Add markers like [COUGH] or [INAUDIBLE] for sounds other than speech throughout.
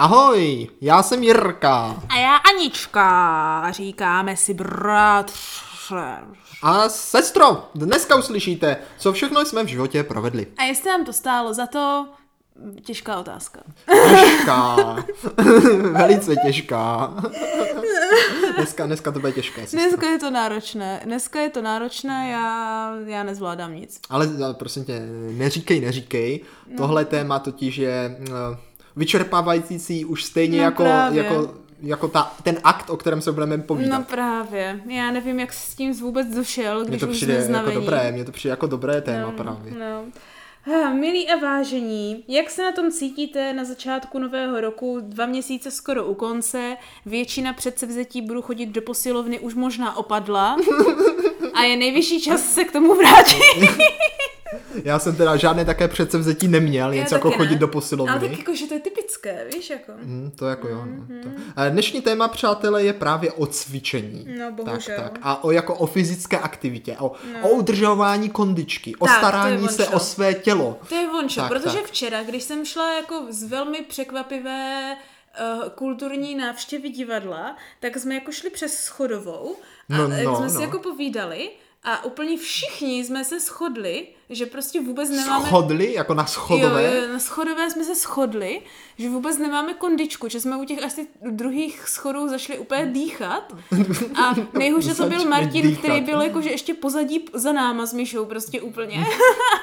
Ahoj, já jsem Jirka. A já Anička. Říkáme si bratře. A sestro, dneska uslyšíte, co všechno jsme v životě provedli. A jestli nám to stálo za to, těžká otázka. Těžká. [LAUGHS] Velice těžká. Dneska, dneska to bude těžké. Sestro. Dneska je to náročné. Dneska je to náročné, já, já nezvládám nic. Ale ale prosím tě, neříkej, neříkej. No. Tohle téma totiž je eh, vyčerpávající už stejně No jako, právě. jako, jako ta, ten akt, o kterém se budeme povídat. No právě. Já nevím, jak s tím vůbec došel, Mně když to už přijde jsme jako dobré, mně to přijde jako dobré téma No, právě. No. Ha, milí a vážení, jak se na tom cítíte na začátku nového roku, dva měsíce skoro u konce, většina předsevzetí budu chodit do posilovny už možná opadla [LAUGHS] a je nejvyšší čas se k tomu vrátit. [LAUGHS] Já jsem teda žádné také předsevzetí neměl, něco jako taky chodit ne. do posilovny. Ale tak jako, že to je typické, víš, jako. Hmm, to jako jo. No. To. Eh, Dnešní téma, přátelé, je právě o cvičení. No, tak, bohužel. tak. A o jako o fyzické aktivitě, o, o udržování kondičky, o Tak, starání se o své tělo. To je vončo, Tak, protože tak. včera, když jsem šla jako z velmi překvapivé uh, kulturní návštěvy divadla, tak jsme jako šli přes schodovou a No, no, no, jsme si no. jako povídali a úplně všichni jsme se shodli, že prostě vůbec nemáme... Schodli, jako na schodové. Jo, jo, na schodové jsme se shodli, že vůbec nemáme kondičku, že jsme u těch asi druhých schodů zašli úplně dýchat a [LAUGHS] nejhůře to byl Martin, dýchat. který byl jako, že ještě pozadí za náma s Myšou prostě úplně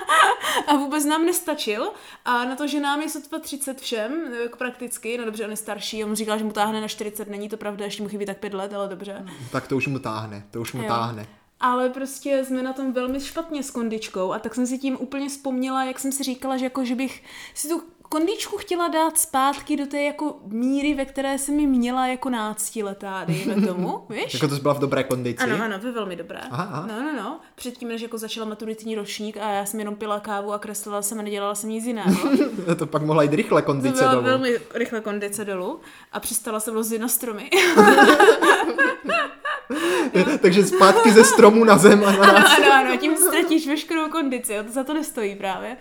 [LAUGHS] a vůbec nám nestačil a na to, že nám je sotva 30 všem, jako prakticky, no dobře, on je starší, on říkal, že mu táhne na 40, není to pravda, ještě mu chybí tak 5 let, ale dobře. Tak to už mu táhne, to už mu Jo. táhne. Ale prostě jsme na tom velmi špatně s kondičkou a tak jsem si tím úplně vzpomněla, jak jsem si říkala, že jako, že bych si tu kondičku chtěla dát zpátky do té jako míry, ve které jsem mi měla jako náctiletá, dejme [LAUGHS] tomu, víš? Jako to byla v dobré kondici. Ano, ano, ve velmi dobré. Aha, aha. No, no, no. Předtím, než jako začala maturitní ročník a já jsem jenom pila kávu a kreslila jsem a nedělala jsem nic jiného. [LAUGHS] to pak mohla jít rychle To kondice byla dolů. velmi rychle kondice dolů a přistala jsem lozit na stromy. [LAUGHS] Takže zpátky ze stromu na zem a na ano, ano, ano, tím ztratíš veškerou kondici, jo, to za to nestojí právě.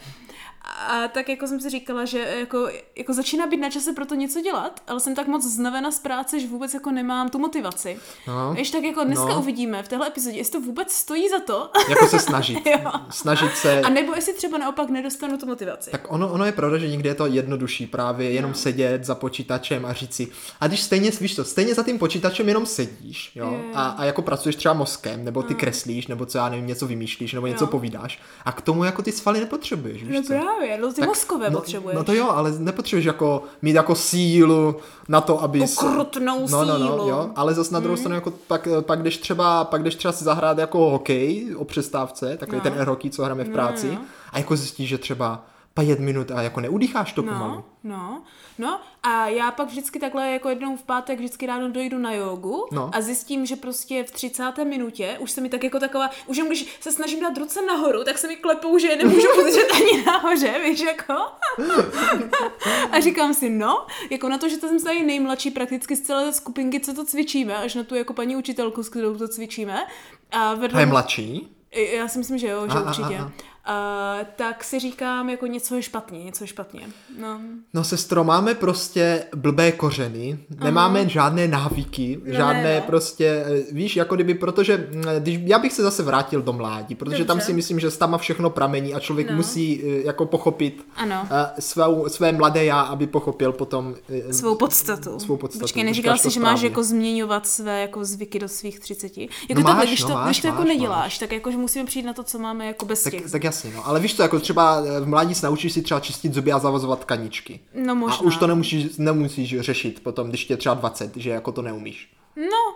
A tak jako jsem si říkala, že jako, jako začíná být na čase pro to něco dělat, ale jsem tak moc znavena z práce, že vůbec jako nemám tu motivaci. No. Víš, tak jako dneska No. uvidíme v téhle epizodě, jestli to vůbec stojí za to, [LAUGHS] Jako se snažit. [LAUGHS] Snažit se. a nebo jestli třeba naopak nedostanu tu motivaci. Tak ono, ono je pravda, že někdy je to jednodušší právě jenom No. sedět za počítačem a říct si, a když stejně, víš to, stejně za tím počítačem jenom sedíš, jo, Jo. a, a jako pracuješ třeba mozkem, nebo ty kreslíš, nebo co já nevím, něco vymýšlíš, nebo něco Jo. povídáš, a k tomu jako ty svaly nepotřebuješ, víš No co? Právě, no ty Tak- mozkové no, potřebuješ. No to jo, ale nepotřebuješ jako mít jako sílu na to, aby... Okrutnou no, no, no, sílu. jo, ale zase na druhou stranu jako pak, pak, jdeš třeba, pak jdeš třeba si zahrát jako hokej o přestávce, takový No. ten hockey, co hrajeme v práci, no. a jako zjistíš, že třeba pět minut a jako neudýcháš to pomalu. No, no, no a já pak vždycky takhle jako jednou v pátek vždycky ráno dojdu na jogu No. a zjistím, že prostě v 30. minutě už se mi tak jako taková, už jenom když se snažím dát ruce nahoru, tak se mi klepou, že nemůžu [LAUGHS] udržet ani nahoře, víš jako. [LAUGHS] a říkám si, no, jako na to, že to jsem tady nejmladší prakticky z celé skupinky, co to cvičíme, až na tu jako paní učitelku, s kterou to cvičíme. A vedle A je mladší? já si myslím, že jo, že A, a, a, určitě. a. A, tak si říkám, jako něco je špatně, něco je špatně. No. No sestro, máme prostě blbé kořeny, nemáme žádné návyky, No, žádné ne, no. prostě, eh, víš, jako kdyby, protože, mm, když, já bych se zase vrátil do mládí, protože tam Dobře. si myslím, že tam všechno pramení a člověk No. musí eh, jako pochopit Ano. eh, svou, své mladé já, aby pochopil potom Svou podstatu. Svou podstatu, Počkej, neříkal jsi, že máš jako změňovat své jako zvyky do svých třiceti. Jako No máš, když no to, máš, když to jako máš, neděláš, tak jako, že musíme přijít na to, co máme jako bez tak, těch. tak jasně, no. Ale víš to, jako třeba eh, v mládí se naučíš si třeba čistit zuby a zavazovat tkaničky. No možná. A už to nemusíš, nemusíš řešit potom, když tě je třeba 20, že jako to neumíš. No,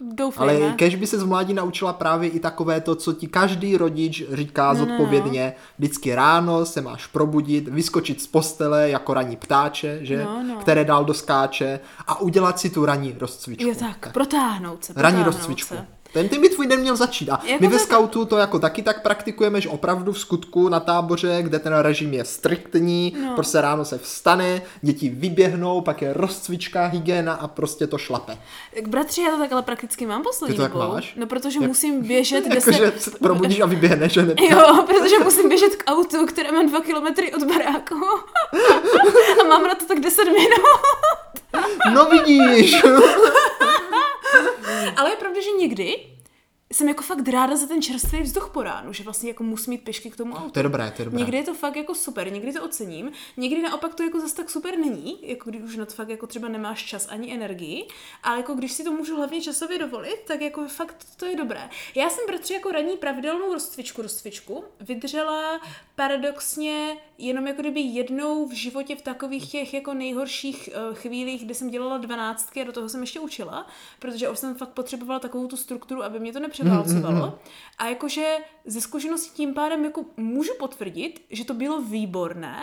doufejme. Ale kež by se z mládí naučila právě i takové to, co ti každý rodič říká No, zodpovědně. Vždycky ráno se máš probudit, vyskočit z postele jako ranní ptáče, že? No, no. které dál doskáče a udělat si tu ranní rozcvičku. Jo tak, protáhnout se. Protáhnout rozcvičku. Se. Ten, ten by tvůj den měl začít. A Jako my ve skautu to jako taky tak praktikujeme, že opravdu v skutku na táboře, kde ten režim je striktní, no. prostě ráno se vstane, děti vyběhnou, pak je rozcvička, hygiena a prostě to šlape. Tak bratři, já to tak ale prakticky mám poslední Ty to tak dobou. máš? No protože musím běžet Jakože 10... se probudíš a vyběhneš, že ne? [LAUGHS] Jo, protože musím běžet k autu, které mám dva kilometry od baráku. [LAUGHS] A mám na to tak 10 minut. No vidíš. [LAUGHS] [LAUGHS] Ale je pravda, že někdy jsem jako fakt ráda za ten čerstvý vzduch po ránu, že vlastně jako musím mít pešky k tomu autu. To je dobré, to je dobré. Někdy je to fakt jako super, někdy to ocením, někdy naopak to jako zase tak super není, jako když už na to fakt jako třeba nemáš čas ani energii, ale jako když si to můžu hlavně časově dovolit, tak jako fakt to je dobré. Já jsem bratři jako ranní pravidelnou rozcvičku, rozcvičku vydržela paradoxně jenom jako kdyby jednou v životě v takových těch jako nejhorších uh, chvílích, kdy jsem dělala dvanáctky a do toho jsem ještě učila, protože už jsem fakt potřebovala takovou tu strukturu, aby mě to nepřeválcovalo. Mm, mm, a jakože ze zkušenosti tím pádem jako můžu potvrdit, že to bylo výborné,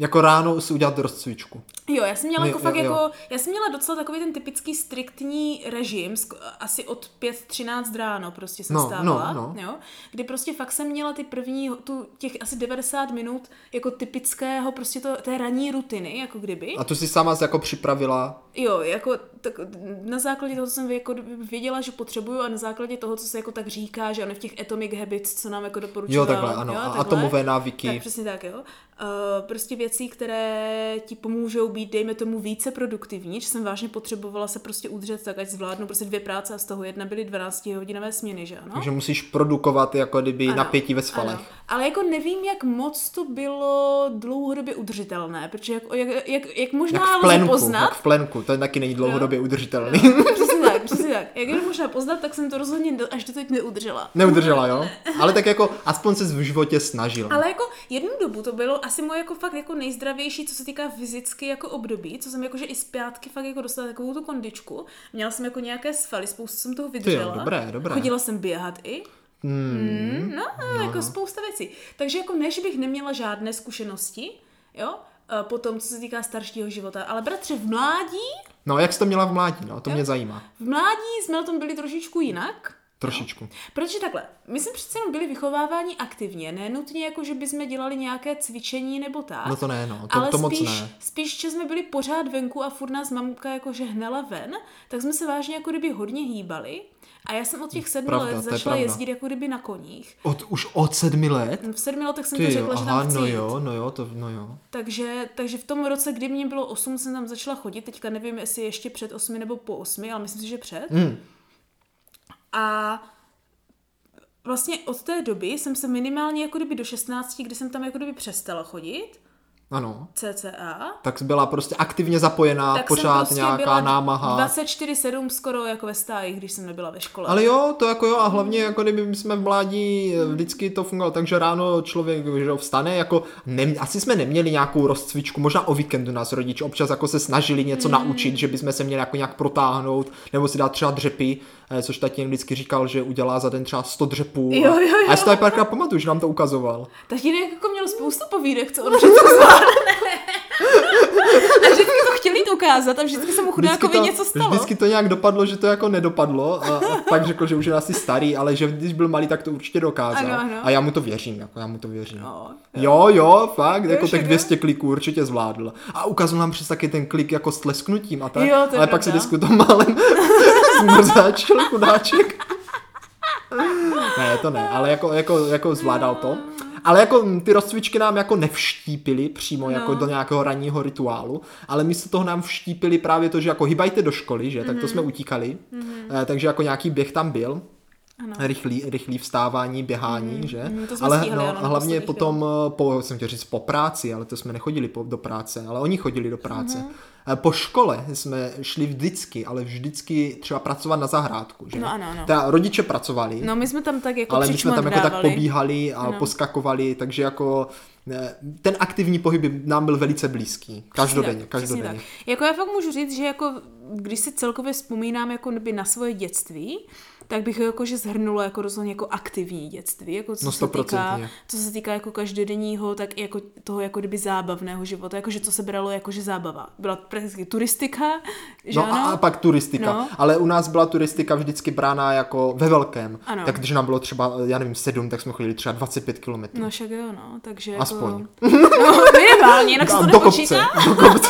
jako ráno si udělat rozcvičku. Jo, já jsem měla jako fakt jo, jako, já jsem měla docela takový ten typický striktní režim, asi od 5.13 ráno prostě jsem no, stávala, no, no. jo, kdy prostě fakt jsem měla ty první, tu, těch asi 90 minut jako typického prostě to, té ranní rutiny, jako kdyby. A to si sama jako připravila? Jo, jako tak na základě toho, co jsem jako věděla, že potřebuju a na základě toho, co se jako tak říká, že on v těch Atomic Habits, co nám jako doporučoval. Jo, takhle, ano, jo, takhle. atomové návyky. Tak přesně tak, jo. Uh, prostě věcí, které ti pomůžou být, dejme tomu, více produktivní, že jsem vážně potřebovala se prostě udržet tak, ať zvládnu prostě dvě práce a z toho jedna byly 12 hodinové směny, že ano? Takže musíš produkovat jako kdyby ano, napětí ve svalech. Ano. Ale jako nevím, jak moc to bylo dlouhodobě udržitelné, protože jak, jak, jak, jak možná jak v plenku, poznat... Jak v plenku, to taky není dlouhodobě no. udržitelný. No, [LAUGHS] tak, přesně tak. Jak je možná poznat, tak jsem to rozhodně až do teď neudržela. Neudržela, jo? Ale tak jako aspoň se v životě snažila. Ale jako jednu dobu to bylo asi moje jako fakt jako nejzdravější, co se týká fyzicky jako období, co jsem jakože i zpátky fakt jako dostala takovou tu kondičku. Měla jsem jako nějaké svaly, spoustu jsem toho vydržela. Jo, dobré, dobré. Chodila jsem běhat i. Hmm. Mm, no, no, jako spousta věcí. Takže jako než bych neměla žádné zkušenosti, jo, potom, co se týká staršího života. Ale bratře, v mládí... No, jak jsi to měla v mládí, no, to jo? mě zajímá. V mládí jsme na tom byli trošičku jinak. Trošičku. No. Protože takhle, my jsme přece jenom byli vychováváni aktivně, ne nutně jako, že bychom dělali nějaké cvičení nebo tak. No to ne, no, to, ale to spíš, moc ne. Spíš, že jsme byli pořád venku a furt nás mamka jakože hnala ven, tak jsme se vážně jako kdyby hodně hýbali. A já jsem od těch sedmi pravda, let začala jezdit jako kdyby na koních. Od, už od sedmi let? V sedmi letech jsem Ty to řekla, jo, aha, že tam chci no jo, no jo, to, no jo. Takže, takže v tom roce, kdy mě bylo osm, jsem tam začala chodit. Teďka nevím, jestli ještě před osmi nebo po osmi, ale myslím si, že před. Mm. A vlastně od té doby jsem se minimálně jako kdyby do 16, kdy jsem tam jako kdyby přestala chodit, ano. CCA. Tak byla prostě aktivně zapojená, tak pořád prostě nějaká námaha. 24-7 skoro jako ve stáji, když jsem nebyla ve škole. Ale jo, to jako jo a hlavně jako kdyby jsme v mládí, vždycky to fungovalo takže ráno člověk že vstane, jako ne, asi jsme neměli nějakou rozcvičku, možná o víkendu nás rodiče občas jako se snažili něco mm. naučit, že bychom se měli jako nějak protáhnout, nebo si dát třeba dřepy, eh, což tatínek vždycky říkal, že udělá za den třeba 100 dřepů. Jo, jo, jo. A já si to párkrát pamatuju, že nám to ukazoval. Tatínek jako měl spoustu povídek, co on [LAUGHS] a vždycky to chtěli jít ukázat a vždycky se mu chudákovi to, něco stalo. Vždycky to nějak dopadlo, že to jako nedopadlo a, a pak řekl, že už je asi starý, ale že když byl malý, tak to určitě dokázal. Ano, ano. A já mu to věřím, jako já mu to věřím. No, jo. jo, jo, fakt, jako tak 200 kliků určitě zvládl. A ukázal nám přes taky ten klik jako s tlesknutím a tak, jo, ale pak se vždycky to málem zmrzáčil chudáček. ne, to ne, ale jako, jako, jako zvládal to. Ale jako ty rozcvičky nám jako nevštípili přímo no. jako do nějakého ranního rituálu, ale místo toho nám vštípili právě to, že jako hybajte do školy, že, mm-hmm. tak to mhm. jsme utíkali, mm-hmm. takže jako nějaký běh tam byl. Ano. Rychlý, rychlý vstávání, běhání, mm, že? Mm, ale stíhali, no, ano, hlavně potom, eh, po, jsem chtěl říct po práci, ale to jsme nechodili po, do práce, ale oni chodili do práce. Mm-hmm. Eh, po škole jsme šli vždycky, ale vždycky třeba pracovat na zahrádku, že? No ano, ano. Teda rodiče pracovali. No my jsme tam tak jako Ale my jsme tam jako tak pobíhali a ano. poskakovali, takže jako eh, ten aktivní pohyb nám byl velice blízký. Každodenně, tak, každodenně. Tak. Jako já fakt můžu říct, že jako když si celkově vzpomínám jako na svoje dětství, tak bych ho jakože zhrnula jako rozhodně jako aktivní dětství, jako co, no se týká, co se týká jako každodenního, tak i jako toho jako kdyby zábavného života, jakože co se bralo jakože zábava. Byla prakticky turistika, že No ano? a pak turistika, no. ale u nás byla turistika vždycky brána jako ve velkém. Ano. Tak když nám bylo třeba, já nevím, sedm, tak jsme chodili třeba 25 kilometrů. No však jo, no, takže Aspoň. Jako... No, minimálně, jinak se to do kopce, do kopce.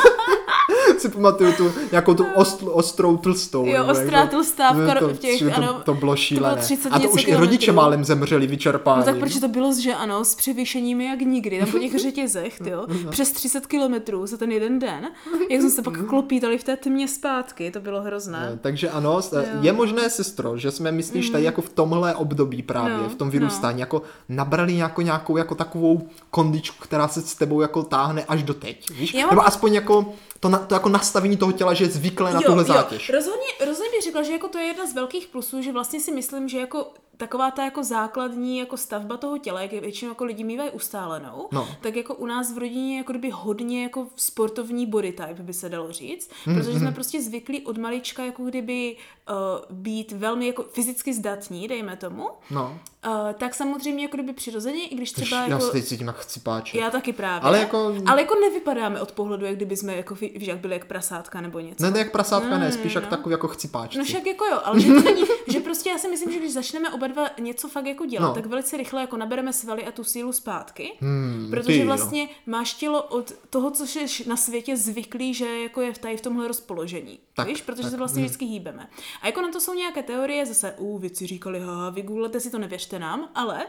Si pamatuju tu, nějakou tu ost, ostrou tlstou. Jo, nebo ostrá jak to- tlstá v no, kor- to, v těch, to, ano, to bylo šílené. 30 a to už i rodiče málem zemřeli vyčerpání. No tak proč to bylo, že ano, s převýšeními jak nikdy, tam po těch řetězech, jo, [LAUGHS] přes 30 kilometrů za ten jeden den, jak jsme se pak [LAUGHS] klopítali v té tmě zpátky, to bylo hrozné. Eh, Takže ano, s- je možné, sestro, že jsme, myslíš, tady jako v tomhle období právě, No, v tom vyrůstání, jako nabrali jako nějakou jako takovou kondičku, která se s tebou jako táhne až do teď, víš? Nebo aspoň jako to, na, to jako nastavení toho těla, že je zvyklé na tuhle zátěž. Rozhodně, rozhodně bych řekla, že jako to je jedna z velkých plusů, že vlastně si myslím, že jako taková ta jako základní jako stavba toho těla, jak je většinou jako lidi mývají ustálenou, No. tak jako u nás v rodině je jako kdyby hodně jako sportovní body type, by se dalo říct, Mhm, protože jsme prostě zvyklí od malička jako kdyby uh, být velmi jako fyzicky zdatní, dejme tomu, No, uh, tak samozřejmě jako kdyby přirozeně, i když třeba já jako... se teď cítím jak chcipáče. Já taky právě. Ale jako- ale jako nevypadáme od pohledu, jak kdyby jsme jako, víš, jak byli jak prasátka nebo něco. Ne, ne jak prasátka, ne, spíš jak no. takový jako chcipáčci. No však jako jo, ale že to není, že prostě já si myslím, že když začneme oba dva něco fakt jako dělat, No. tak velice rychle jako nabereme svaly a tu sílu zpátky, Hmm, ty protože jo. vlastně máš tělo od toho, co jsi na světě zvyklý, že jako je v tady v tomhle rozpoložení. Tak, víš, protože tak, se vlastně vždycky hýbeme. A jako na to jsou nějaké teorie, zase, u věci říkali, haha, vygooglete si to, nevěřte nám, ale [LAUGHS]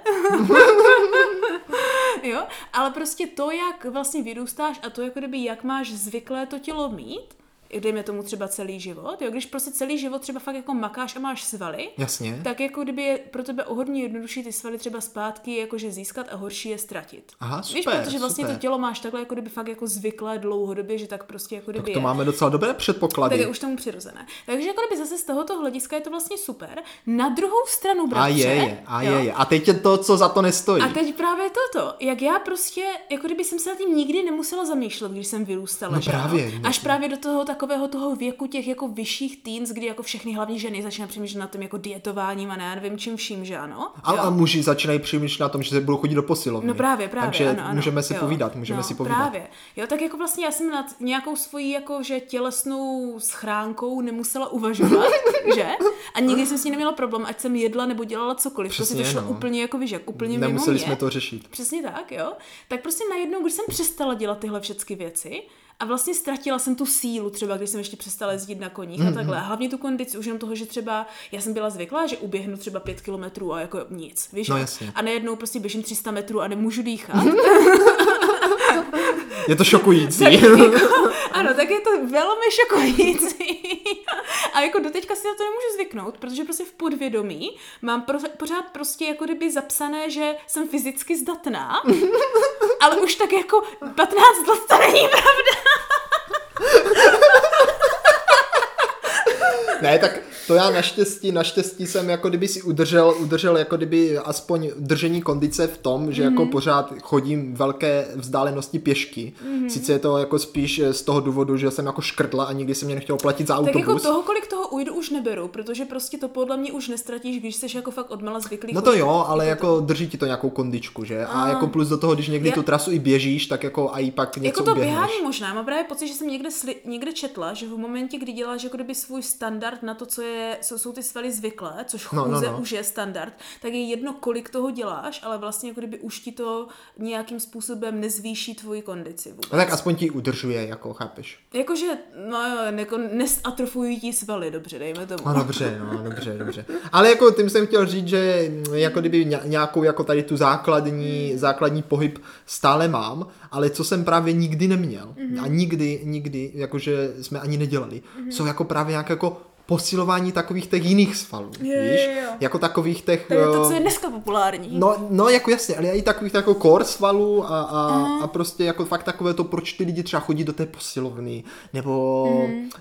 jo, ale prostě to, jak vlastně vyrůstáš a to, jako kdyby, jak máš zvyklé to tělo mít, dejme tomu třeba celý život, jo, když prostě celý život třeba fakt jako makáš a máš svaly, Jasně. tak jako kdyby je pro tebe o hodně jednodušší ty svaly třeba zpátky jakože získat a horší je ztratit. Aha, Víš, super, protože vlastně super. to tělo máš takhle jako kdyby fakt jako zvyklé dlouhodobě, že tak prostě jako kdyby Tak to je. máme docela dobré předpoklady. Tak je už tomu přirozené. Takže jako kdyby zase z tohoto hlediska je to vlastně super. Na druhou stranu, A bratře, je, je, a jo, je, je. A teď je to, co za to nestojí. a teď právě toto, jak já prostě, jako kdyby jsem se nad tím nikdy nemusela zamýšlet, když jsem vyrůstala. No že právě, Až právě do toho takového toho věku těch jako vyšších teens, kdy jako všechny hlavně ženy začínají přemýšlet nad tím jako dietováním a ne, já nevím čím vším, že ano. A, Jo. a muži začínají přemýšlet na tom, že se budou chodit do posilovny. No právě, právě, Takže ano, ano. můžeme si jo. povídat, můžeme no, si povídat. Právě. Jo, tak jako vlastně já jsem nad nějakou svojí jako, že tělesnou schránkou nemusela uvažovat, [LAUGHS] že? A nikdy jsem s ní neměla problém, ať jsem jedla nebo dělala cokoliv. Přesně, prostě to šlo no. úplně jako, víš, jak úplně Nemuseli mimo jsme mě. to řešit. Přesně tak, jo. Tak prostě najednou, když jsem přestala dělat tyhle všechny věci, a vlastně ztratila jsem tu sílu, třeba když jsem ještě přestala jezdit na koních Mhm. a takhle. A hlavně tu kondici už jenom toho, že třeba já jsem byla zvyklá, že uběhnu třeba pět kilometrů a jako nic, víš? No jasně. A najednou prostě běžím 300 metrů a nemůžu dýchat. [LAUGHS] Je to šokující. [LAUGHS] Ano, tak je to velmi šokující. A jako doteďka si na to nemůžu zvyknout, protože prostě v podvědomí mám pro, pořád prostě jako kdyby zapsané, že jsem fyzicky zdatná, [LAUGHS] ale už tak jako 15 let to není pravda. [LAUGHS] ne, tak to já naštěstí, naštěstí jsem jako kdyby si udržel, udržel jako kdyby aspoň držení kondice v tom, že Mhm. jako pořád chodím velké vzdálenosti pěšky. Mhm. Sice je to jako spíš z toho důvodu, že jsem jako škrtla a nikdy jsem mě nechtěl platit za Tak autobus. jako toho, kolik toho ujdu, už neberu, protože prostě to podle mě už nestratíš, když jsi jako fakt odmala zvyklý. No to chodit. jo, ale jako drží ti to nějakou kondičku, že? A jako plus do toho, když někdy Já- tu trasu i běžíš, tak jako a i pak něco Jako to uběhneš. běhání možná, mám právě pocit, že jsem někde, sli, někde četla, že v momentě, kdy děláš jako kdyby svůj standard na to, co je, co jsou ty svaly zvyklé, což No, chůze no, no. už je standard, tak je jedno, kolik toho děláš, ale vlastně jako kdyby už ti to nějakým způsobem nezvýší tvoji kondici vůbec. No tak aspoň ti udržuje, jako chápeš. Jakože, no jo, jako nesatrofují ti svaly, dobře, dejme tomu. No dobře, no dobře, dobře. Ale jako tím jsem chtěl říct, že jako kdyby ně- nějakou jako tady tu základní, základní pohyb stále mám, ale co jsem právě nikdy neměl a nikdy, nikdy, jakože jsme ani nedělali, jsou jako právě nějaké jako posilování takových těch jiných svalů, jo, víš? jo. Jako takových těch... To je to, eh, co je dneska populární. No, no jako jasně, ale i takových jako core svalů a, a, a prostě jako fakt takové to, proč ty lidi třeba chodí do té posilovny, nebo,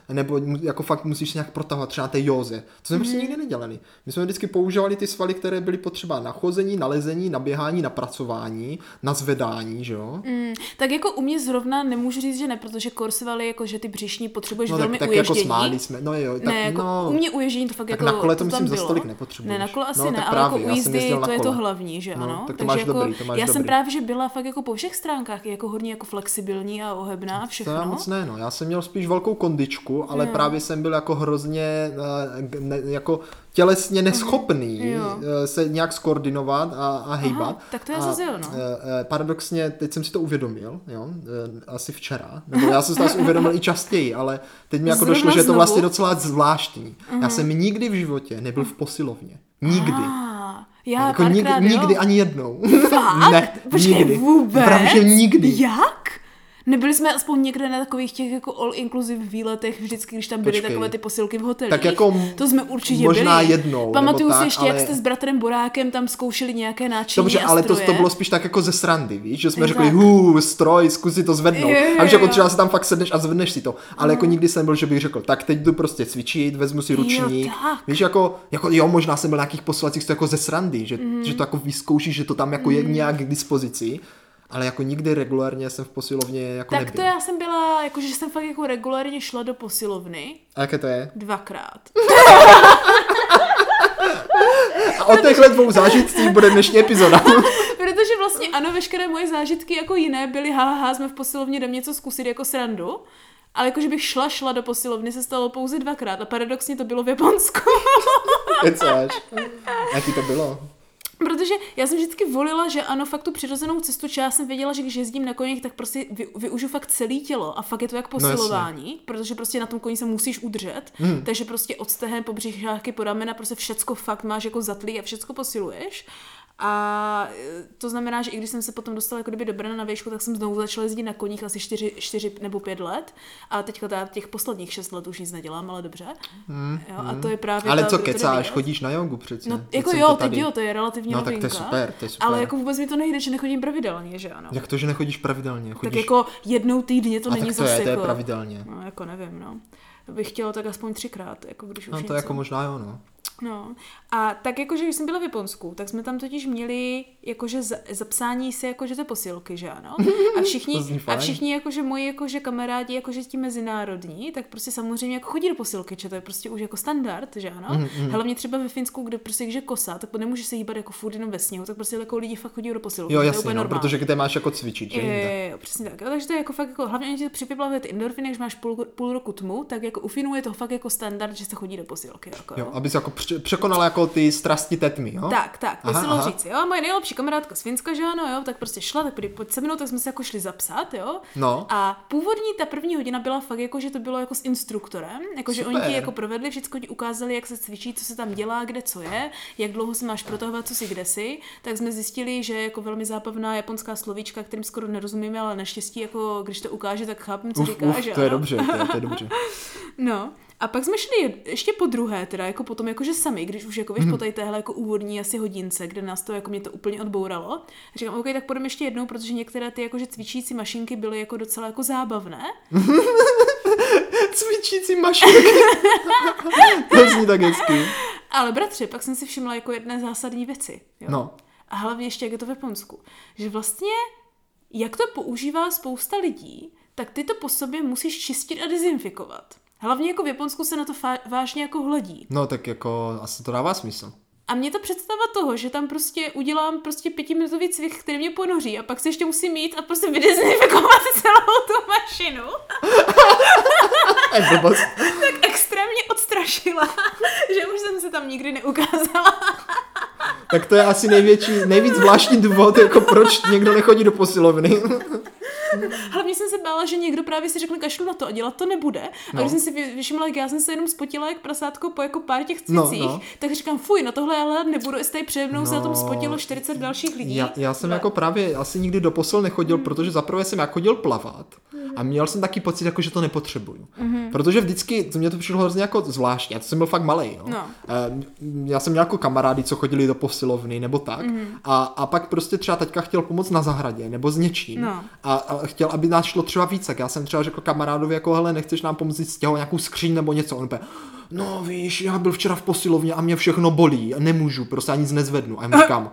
nebo mu- jako fakt musíš nějak protahovat třeba na té józe. To jsme prostě nikdy nedělali. My jsme vždycky používali ty svaly, které byly potřeba na chození, na lezení, na běhání, na pracování, na zvedání, že jo? Mm, tak jako u mě zrovna nemůžu říct, že ne, protože korsvaly, jako že ty břišní potřebuješ No velmi tak, tak jako smáli jsme, no jo, tak ne, jako no, u mě uježdění to fakt tak jako na kole to tam myslím za bylo. stolik nepotřebuješ. Ne, na kole asi No, ne, ale právě, jako u jsem jízdy to je to hlavní, že No, ano? tak to Takže máš jako, dobrý, to máš já jsem dobrý. právě, že byla fakt jako po všech stránkách jako hodně jako flexibilní a ohebná a To všechno. já moc ne, no. Já jsem měl spíš velkou kondičku, ale právě jsem byl jako hrozně, eh, ne, jako tělesně neschopný Jo. eh, se nějak skoordinovat a, a hejbat. Aha, tak to já a, zase jo, no. eh, eh, Paradoxně, teď jsem si to uvědomil, jo, asi včera, nebo já jsem si to asi uvědomil i častěji, ale teď mi jako Zrovna došlo, že je to vlastně docela zvláštní. Já jsem nikdy v životě nebyl v posilovně. Nikdy. Ah, já jako nikdy, jo. nikdy ani jednou. Fakt? ne, Počkej, nikdy. vůbec? Právě, že nikdy. Jak? Nebyli jsme aspoň někde na takových těch jako all inclusive výletech, vždycky, když tam byly Počkej. takové ty posilky v hotelích. Tak jako to jsme určitě možná byli. jednou, Pamatuju si tak, ještě, jak ale- jste s bratrem Borákem tam zkoušeli nějaké náčiní Dobře, a ale to, to bylo spíš tak jako ze srandy, víš, že jsme Jo, řekli, hů, stroj, zkus si to zvednout. Jo, jo, a víš, jako jo. třeba si tam fakt sedneš a zvedneš si to. Ale jako nikdy jsem byl, že bych řekl, tak teď jdu prostě cvičit, vezmu si ručník. tak. Víš, jako, jako, jo, možná jsem byl na nějakých posilacích to jako ze srandy, že, Mhm. že to jako vyzkoušíš, že to tam jako je nějak k dispozici. Ale jako nikdy regulárně jsem v posilovně jako Tak nebyl. to já jsem byla, jakože jsem fakt jako regulárně šla do posilovny A jaké to je? dvakrát. A o těchhle dvou zážitcích bude dnešní epizoda. [LAUGHS] Protože vlastně ano, veškeré moje zážitky jako jiné byly, haha, jsme v posilovně, jdem něco zkusit jako srandu. Ale jakože bych šla, šla do posilovny, se stalo pouze dvakrát a paradoxně to bylo v Japonsku. Kecáš. Jaký to bylo? Protože já jsem vždycky volila, že ano, fakt tu přirozenou cestu, či já jsem věděla, že když jezdím na koních, tak prostě vy, využiju fakt celé tělo a fakt je to jak No jasně. posilování, protože prostě na tom koni se musíš udržet, hmm. takže prostě od stehen po břišáky, po ramena, prostě všecko fakt máš jako zatlý a všecko posiluješ. A e, to znamená, že i když jsem se potom dostala jako kdyby do Brna na výšku, tak jsem znovu začala jezdit na koních asi 4, 4 nebo 5 let. A teďka teda těch posledních 6 let už nic nedělám, ale dobře. Hmm. Jo, a to je právě Ale ta co kecáš, věc. chodíš na jogu přece. No, jako jo, teď jo, to je relativně No, tak to je super, to je super. Ale jako vůbec mi to nejde, že nechodím pravidelně, že ano. Jak to, že nechodíš pravidelně? Chodíš... Tak jako jednou týdně to A není tak to zase je, to je jako... pravidelně. No, jako nevím, no. Bych chtěla tak aspoň třikrát, jako když už No to něco. jako možná jo, no. No. A tak jakože, když jsem byla v Japonsku, tak jsme tam totiž měli jakože za- zapsání se jakože ty posilky, že ano? A všichni, [LAUGHS] a všichni jakože moji jakože kamarádi, jakože ti mezinárodní, tak prostě samozřejmě jako chodí do posilky, že to je prostě už jako standard, že ano? Mhm, Hlavně třeba ve Finsku, kde prostě když je kosa, tak nemůže se hýbat jako furt jenom ve sněhu, tak prostě jako lidi fakt chodí do posilky. Jo, to je jasně, no, normální. protože kde máš jako cvičit, že Jo, jo, jo, přesně tak. Jo, takže to je jako fakt jako, hlavně ti připiplavuje ty endorfiny, když máš půl, půl roku tmu, tak jako u Finů je to fakt jako standard, že se chodí do posilky. Jako, Jo, abys jako překonala jako ty strasti tetmy, jo? Tak, tak, to Aha, se dalo aha. říct, jo. A moje nejlepší kamarádka z Finska, že ano, jo, tak prostě šla, tak pojď se mnou, tak jsme se jako šli zapsat, jo. No. A původní ta první hodina byla fakt jako, že to bylo jako s instruktorem, jako že oni Super. ti jako provedli, všechno ti ukázali, jak se cvičí, co se tam dělá, kde co je, jak dlouho se máš protahovat, co si kde si, tak jsme zjistili, že jako velmi zábavná japonská slovíčka, kterým skoro nerozumíme, ale naštěstí jako když to ukáže, tak chápem, co Uf, říká, uf, že to je dobře, to je, to je dobře. [LAUGHS] No, a pak jsme šli ještě po druhé, teda jako potom jakože sami, když už jako víš Mhm. po tady téhle jako úvodní asi hodince, kde nás to jako mě to úplně odbouralo. A říkám, OK, tak půjdeme ještě jednou, protože některé ty jakože cvičící mašinky byly jako docela jako zábavné. [LAUGHS] Cvičící mašinky. [LAUGHS] to zní tak hezky. Ale bratře, pak jsem si všimla jako jedné zásadní věci. Jo? No. A hlavně ještě, jak je to v Japonsku. Že vlastně, jak to používá spousta lidí, tak ty to po sobě musíš čistit a dezinfikovat. Hlavně jako v Japonsku se na to fa- vážně jako hledí. No tak jako asi to dává smysl. A mě to představa toho, že tam prostě udělám prostě pětiminutový cvik, který mě ponoří a pak se ještě musím mít a prostě vydezinfikovat [LAUGHS] celou tu mašinu. [LAUGHS] [LAUGHS] Tak extrémně odstrašila, že už jsem se tam nikdy neukázala. Tak to je asi největší, nejvíc zvláštní důvod, jako proč někdo nechodí do posilovny. [LAUGHS] Hlavně jsem se bála, že někdo právě si řekne kašlu na to a dělat to nebude. A No. když jsem si vy- všimla, jak já jsem se jenom spotila jak prasátko po jako pár těch No, cvicích, no. tak říkám, fuj, na tohle ale nebudu, jestli tady přede mnou se na tom No. spotilo 40 dalších lidí. Já, já jsem Ble. jako právě asi nikdy do posil nechodil, Hmm. protože zaprvé jsem jak chodil plavat a měl jsem taky pocit, jako, že to nepotřebuju. Protože vždycky, to mě to přišlo hrozně jako zvláštní, já jsem byl fakt malý. No. Eh, Já jsem měl jako kamarády, co chodili do posilovny nebo tak. A, a pak prostě třeba teďka chtěl pomoct na zahradě nebo s něčím. No. A, a chtěl, aby nás šlo třeba víc, tak já jsem třeba řekl kamarádovi, jako hele, nechceš nám pomoct stěhovat nějakou skříň nebo něco. On no víš, já byl včera v posilovně a mě všechno bolí, nemůžu, prostě já nic nezvednu. A já mu říkám,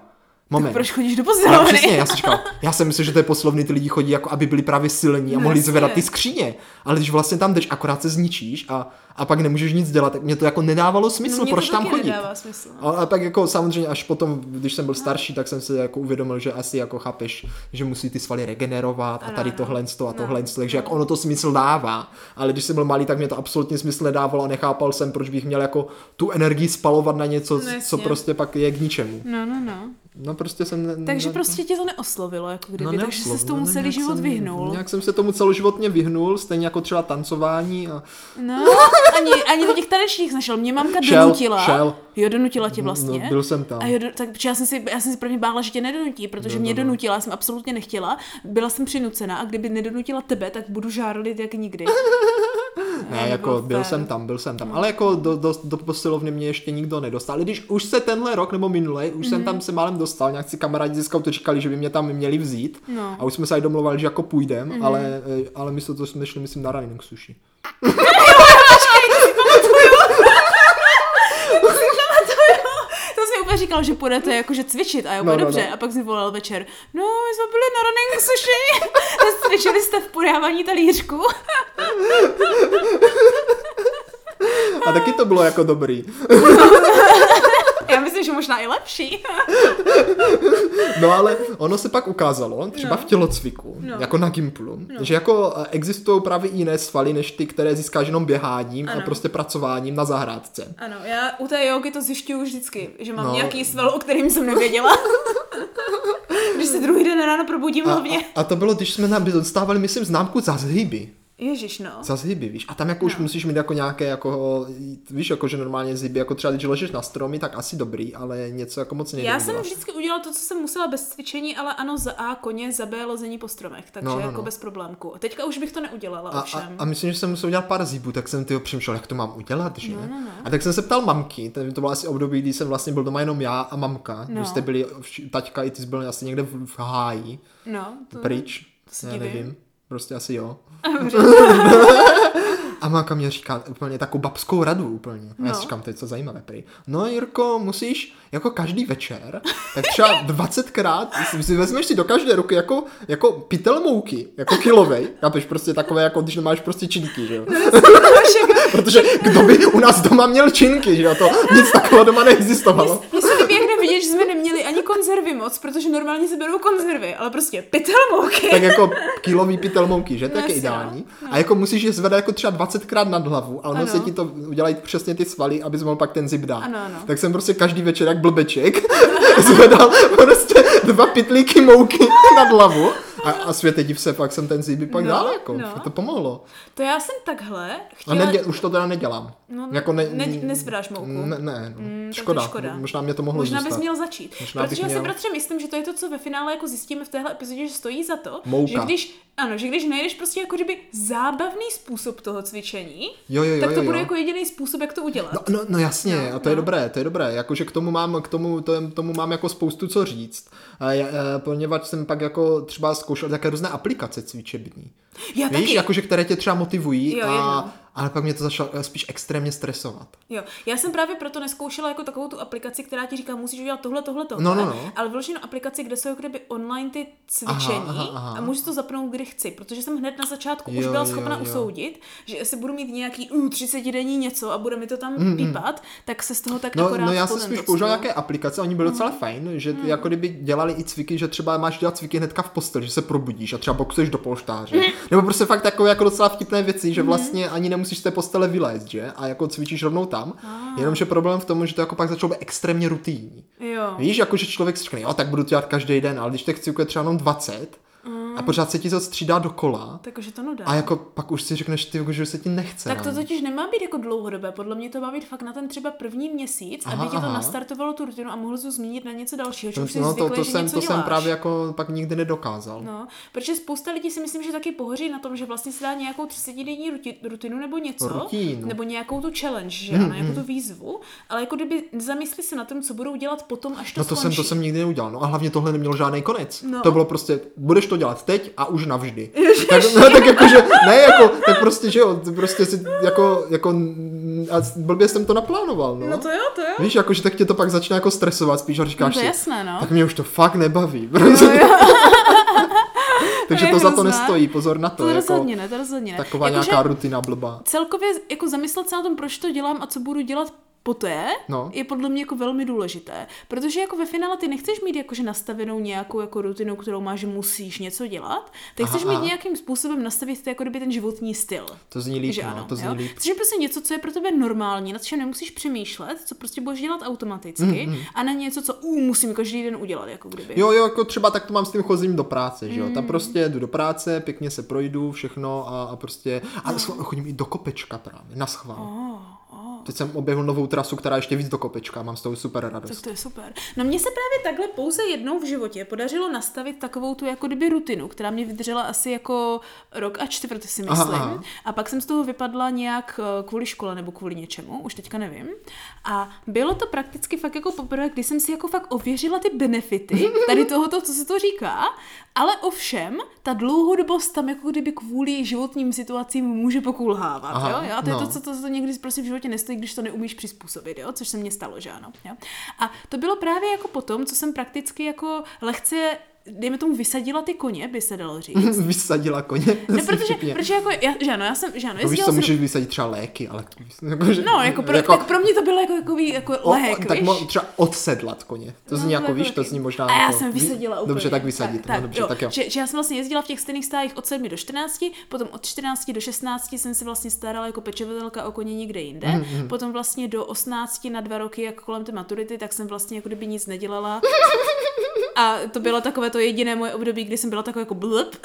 Moment. Proč chodíš do posilovny? přesně, já jsem říkal, já jsem myslel, že to je poslovny, ty lidi chodí, jako aby byli právě silní a No mohli zvedat ty skříně. Ale když vlastně tam jdeš, akorát se zničíš a, a pak nemůžeš nic dělat, tak mě to jako nedávalo smysl, No, proč to tam chodit. smysl. A, a tak jako samozřejmě až potom, když jsem byl starší, tak jsem si jako uvědomil, že asi jako chápeš, že musí ty svaly regenerovat a tady tohle a No, tohle, takže jako ono to smysl dává. Ale když jsem byl malý, tak mě to absolutně smysl nedávalo a nechápal jsem, proč bych měl jako tu energii spalovat na něco, No, co prostě pak je k ničemu. No, no, no. No prostě jsem... ne- Takže ne- prostě tě to neoslovilo, jako kdyby, takže neoslovilo, se s tomu no, celý život jsem- vyhnul. Nějak jsem se tomu celoživotně vyhnul, stejně jako třeba tancování a No, ani, ani do těch tanečních našel. Mě mamka Šel, donutila. šel. Jo, donutila tě vlastně. no, byl jsem tam. A jo, tak já jsem si, já jsem si prvně bála, že tě nedonutí, protože No, mě no, no. donutila, já jsem absolutně nechtěla, byla jsem přinucena a kdyby nedonutila tebe, tak budu žárlit jak nikdy. [GASPS] Ne, nebylo jako byl jsem tam, byl jsem tam, ale jako do, do, do posilovny mě ještě nikdo nedostal. Ale když už se tenhle rok nebo minulý, už Mhm. jsem tam se málem dostal, nějak si kamarádi ze scoutu říkali, že by mě tam měli vzít. No. Mhm. A už jsme se aj domluvali, že jako půjdem, ale, eh, ale místo toho jsme šli, myslím, na running sushi. [LAUGHS] To jsi mi úplně říkal, že půjdete jakože cvičit a jo, No, no, no, dobře. no. A pak jsi volal večer. No, my jsme byli na running sushi. [LAUGHS] Cvičili jste v podávání talířku. [LAUGHS] A taky to bylo jako dobrý. [LAUGHS] Já myslím, že možná i lepší. [LAUGHS] No ale ono se pak ukázalo, třeba No. v tělocviku, No. jako na Gimplu, že jako eh, existují právě jiné svaly, než ty, které získáš jenom běháním Ano. a prostě pracováním na zahrádce. Ano, já u té jogy to zjišťuju vždycky, že mám No. no. nějaký sval, o kterým jsem nevěděla. [LAUGHS] Když se druhý den ráno probudím A, hlavně. a, a to bylo, když jsme nám dostávali, myslím, známku za zhyby. Ježiš, no. Za zhyby, víš. A tam jako už No. musíš mít jako nějaké, jako, víš, jako že normálně zhyby, jako třeba když ležeš na stromy, tak asi dobrý, ale něco jako moc nejde Já jsem vždycky udělala to, co jsem musela bez cvičení, ale ano, za A koně, za B lození po stromech, takže No, no, no, jako no. bez problémku. Teďka už bych to neudělala, A, a, ovšem. a, myslím, že jsem musel udělat pár zhybů, tak jsem tyho přemýšlel, jak to mám udělat, že? No, no, no. A tak jsem se ptal mamky, ten, to bylo asi období, kdy jsem vlastně byl doma jenom já a mamka, no. Jste byli, taťka i ty jsi byl asi někde v, v háji, no, to... pryč, se já nevím, prostě asi jo. [LAUGHS] A máka mě říká úplně takovou babskou radu úplně. A já si No. říkám, to je co zajímavé prý. No Jirko, musíš jako každý večer, tak třeba [LAUGHS] 20krát, si, si vezmeš si do každé ruky jako, jako pytel mouky, jako kilovej, chápeš, prostě takové, jako když nemáš prostě činky, že jo. [LAUGHS] Protože kdo by u nás doma měl činky, že jo, to nic takového doma neexistovalo. Mně se líbí, nevidět, že jsme neměli ani konzervy moc, protože normálně se berou konzervy, ale prostě pytel mouky. Tak jako kilový pytel mouky, že? To je No jasně, no. ideální. A jako musíš je zvedat jako třeba 20krát nad hlavu, ale ono se ti to udělají přesně ty svaly, abys mohl pak ten zip dát. Ano, ano. Tak jsem prostě každý večer jak blbeček [LAUGHS] zvedal prostě dva pytlíky mouky [LAUGHS] nad hlavu a, a světe div se, pak jsem ten zip pak No, dal, jako, no. to pomohlo. To já jsem takhle A chtěla... nedě, už to teda nedělám. No, jako ne, ne, nezvedáš mouku. Ne, ne no. Mm, škoda. škoda. Možná mě to mohlo Možná zůstat. bys měl začít. Možná protože já si měl. bratře myslím, že to je to, co ve finále jako zjistíme v téhle epizodě, že stojí za to, Mouka. že když, ano, že když najdeš prostě jako kdyby zábavný způsob toho cvičení, Jo, jo, jo, tak to jo, bude jo. jako jediný způsob, jak to udělat. No, no, no jasně, No, a to je no. dobré, to je dobré, jakože k tomu mám, k tomu, to, je- tomu mám jako spoustu co říct, a, je- eh, poněvadž jsem pak jako třeba zkoušel také různé aplikace cvičební. já Víš, taky. jakože které tě třeba motivují, Jo, a, jedno. Ale pak mě to začalo eh, spíš extrémně stresovat. Jo, já jsem právě proto neskoušela jako takovou tu aplikaci, která ti říká, musíš udělat tohle, tohle, tohle, No, no, no. ale vyloženou aplikaci, kde jsou jako kdyby online ty cvičení Aha, aha, aha. a můžu to zapnout, kdy chci, protože jsem hned na začátku už Jo, byla jo, schopna jo. usoudit, že jestli budu mít nějaký uh, 30 denní něco a bude mi to tam mm, pípat, tak se z toho tak No, akorát no já jsem spíš cnu. nějaké aplikace, oni byly docela fajn, že ty jako kdyby dělali i cviky, že třeba máš dělat cviky hnedka v posteli, že se probudíš a třeba boxuješ do polštáře. Nebo prostě fakt takové jako docela vtipné věci, že vlastně ani nemusíš z té postele vylézt, že? A jako cvičíš rovnou tam. Jenomže problém v tom, že to jako pak začalo být extrémně rutinní. Jo. Víš, jako že člověk si řekne, jo, tak budu to dělat každý den, ale když těch cviků je třeba jenom 20 a pořád se ti to střídá dokola, Takže to nuda. a jako pak už si řekneš, ty, že se ti nechce. Tak to totiž nemá být jako dlouhodobé, podle mě to má být fakt na ten třeba první měsíc, Aha, aby ti to aha. nastartovalo tu rutinu a mohl jsi zmínit na něco dalšího, že už jsi no, to, zvyklý, to, že jsem, něco to jsem děláš. právě jako pak nikdy nedokázal. No, protože spousta lidí si myslím, že taky pohoří na tom, že vlastně si dá nějakou 30-denní ruti- rutinu nebo něco, Rutinu. nebo nějakou tu challenge, že ano, nějakou tu výzvu, ale jako kdyby zamyslí se na tom, co budou dělat potom, až to No to jsem, skončí. to jsem nikdy neudělal. No a hlavně tohle nemělo žádný konec. No. To bylo prostě, budeš to dělat teď a už navždy. tak, no, tak jako, že, ne jako, tak prostě, že jo, to prostě si jako, jako a blbě jsem to naplánoval, no. No to jo, to jo. Víš, jakože tak tě to pak začne jako stresovat spíš a No říkáš to je si, jasné, no. tak mě už to fakt nebaví. Jo, jo. [LAUGHS] Takže je to [LAUGHS] za to nestojí, pozor na to. To jako rozhodně ne, to rozhodně ne. Taková Jakože nějaká rutina blbá. Celkově jako zamyslet se na tom, proč to dělám a co budu dělat poté, No. je podle mě jako velmi důležité. Protože jako ve finále ty nechceš mít jakože nastavenou nějakou jako rutinu, kterou máš, že musíš něco dělat. Ty Aha, chceš mít aha. nějakým způsobem nastavit ty jako kdyby ten životní styl. To zní líp, že no, ano, to zní jo? líp. Což je prostě něco, co je pro tebe normální, nad čem nemusíš přemýšlet, co prostě budeš dělat automaticky a ne něco, co uh, musím každý den udělat, jako kdyby. Jo, jo, jako třeba tak to mám s tím chozením do práce, že jo. Mm. Tam prostě jdu do práce, pěkně se projdu, všechno a, a prostě, a No. chodím i do kopečka právě, na schvál. Oh. Teď jsem objevil novou trasu, která je ještě víc do kopečka, mám z toho super Tak radost. to je super. No mně se právě takhle pouze jednou v životě podařilo nastavit takovou tu jako kdyby rutinu, která mě vydržela asi jako rok a čtvrt si Aha, myslím. aha. A pak jsem z toho vypadla nějak eh, kvůli škole nebo kvůli něčemu, už teďka nevím. A bylo to prakticky fakt jako poprvé, kdy jsem si jako fakt ověřila ty benefity [LAUGHS] tady tohoto, co se to říká, ale ovšem ta dlouhodobost tam jako kdyby kvůli životním situacím může pokulhávat, Aha, jo? A to je no. to, co to, to někdy prostě v životě nestojí, když to neumíš přizpůsobit, jo? což se mně stalo, že ano. Jo? A to bylo právě jako potom, co jsem prakticky jako lehce dejme tomu, vysadila ty koně, by se dalo říct. [LAUGHS] Vysadila koně. Ne, protože, protože jako, já, že ano, já jsem, že ano, No, víš, co jsem- můžeš vysadit třeba léky, ale jako, že, No, jako pro, tak pro mě to bylo jako takový jako o, lehek, tak víš? třeba odsedlat koně. To zní No, jako, jako víš, to zní možná A já jako, jsem vysadila úplně. Dobře, tak vysadit. Tak, no, dobře, jo. tak jo. Že, že, já jsem vlastně jezdila v těch stejných stájích od 7 do 14, potom od 14 do 16 jsem se vlastně starala jako pečovatelka o koně někde jinde, Mhm, potom vlastně do 18 na dva roky, jako kolem té maturity, tak jsem vlastně jako kdyby nic nedělala. [LAUGHS] A to bylo takové to jediné moje období, kdy jsem byla taková jako blb.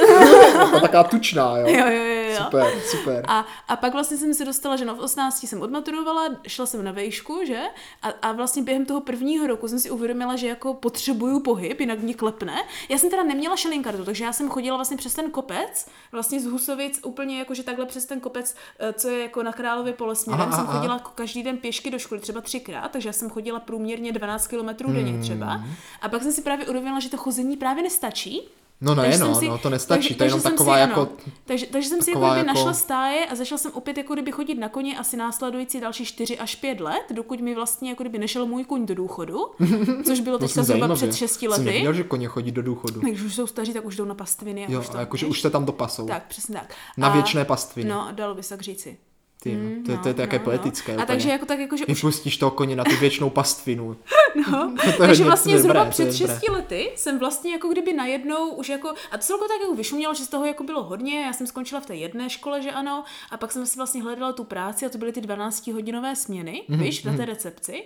Jako taková tučná, jo. jo, jo, jo, jo. Super, super. A, a pak vlastně jsem se dostala, že no v 18 jsem odmaturovala, šla jsem na vejšku, že? A, a vlastně během toho prvního roku jsem si uvědomila, že jako potřebuju pohyb, jinak mě klepne. Já jsem teda neměla šelinkartu, takže já jsem chodila vlastně přes ten kopec, vlastně z Husovic úplně jako, že takhle přes ten kopec, eh, co je jako na Králově pole směrem, Aha, jsem chodila jako každý den pěšky do školy, třeba třikrát, takže já jsem chodila průměrně 12 km denně třeba. Hmm. A pak jsem si právě uvědomila, že to chození právě nestačí, No ne, takže no, jsem si- no, to nestačí, takže- to je jenom takže jsem taková si, jako... ano, takže, takže jsem si jako jako- našla stáje a začala jsem opět jako kdyby chodit na koni asi následující další 4 až 5 let, dokud mi vlastně jako kdyby nešel můj kuň do důchodu, [LAUGHS] což bylo To teďka jsem zhruba zajímavě. před 6 Jsem lety. nevěděl, že koně chodí do důchodu. Když už jsou staří, tak už jdou na pastviny. A Jo, už to, a jakože už se tam dopasou. Tak, přesně tak. Na A- věčné pastviny. No, dalo by se tak říci. Ty, no, to, je- No, to je také no, poetické. No. A úplně. takže jako tak jako, že už Vypustíš toho koně na tu věčnou pastvinu. [LAUGHS] No, [LAUGHS] To takže vlastně zhruba dobré, před. 6 lety jsem vlastně jako kdyby najednou už jako, a to celkově tak jako vyšumělo, že z toho jako bylo hodně, já jsem skončila v té jedné škole, že ano, a pak jsem si vlastně hledala tu práci a to byly ty 12 hodinové směny, Mhm, víš, na té recepci.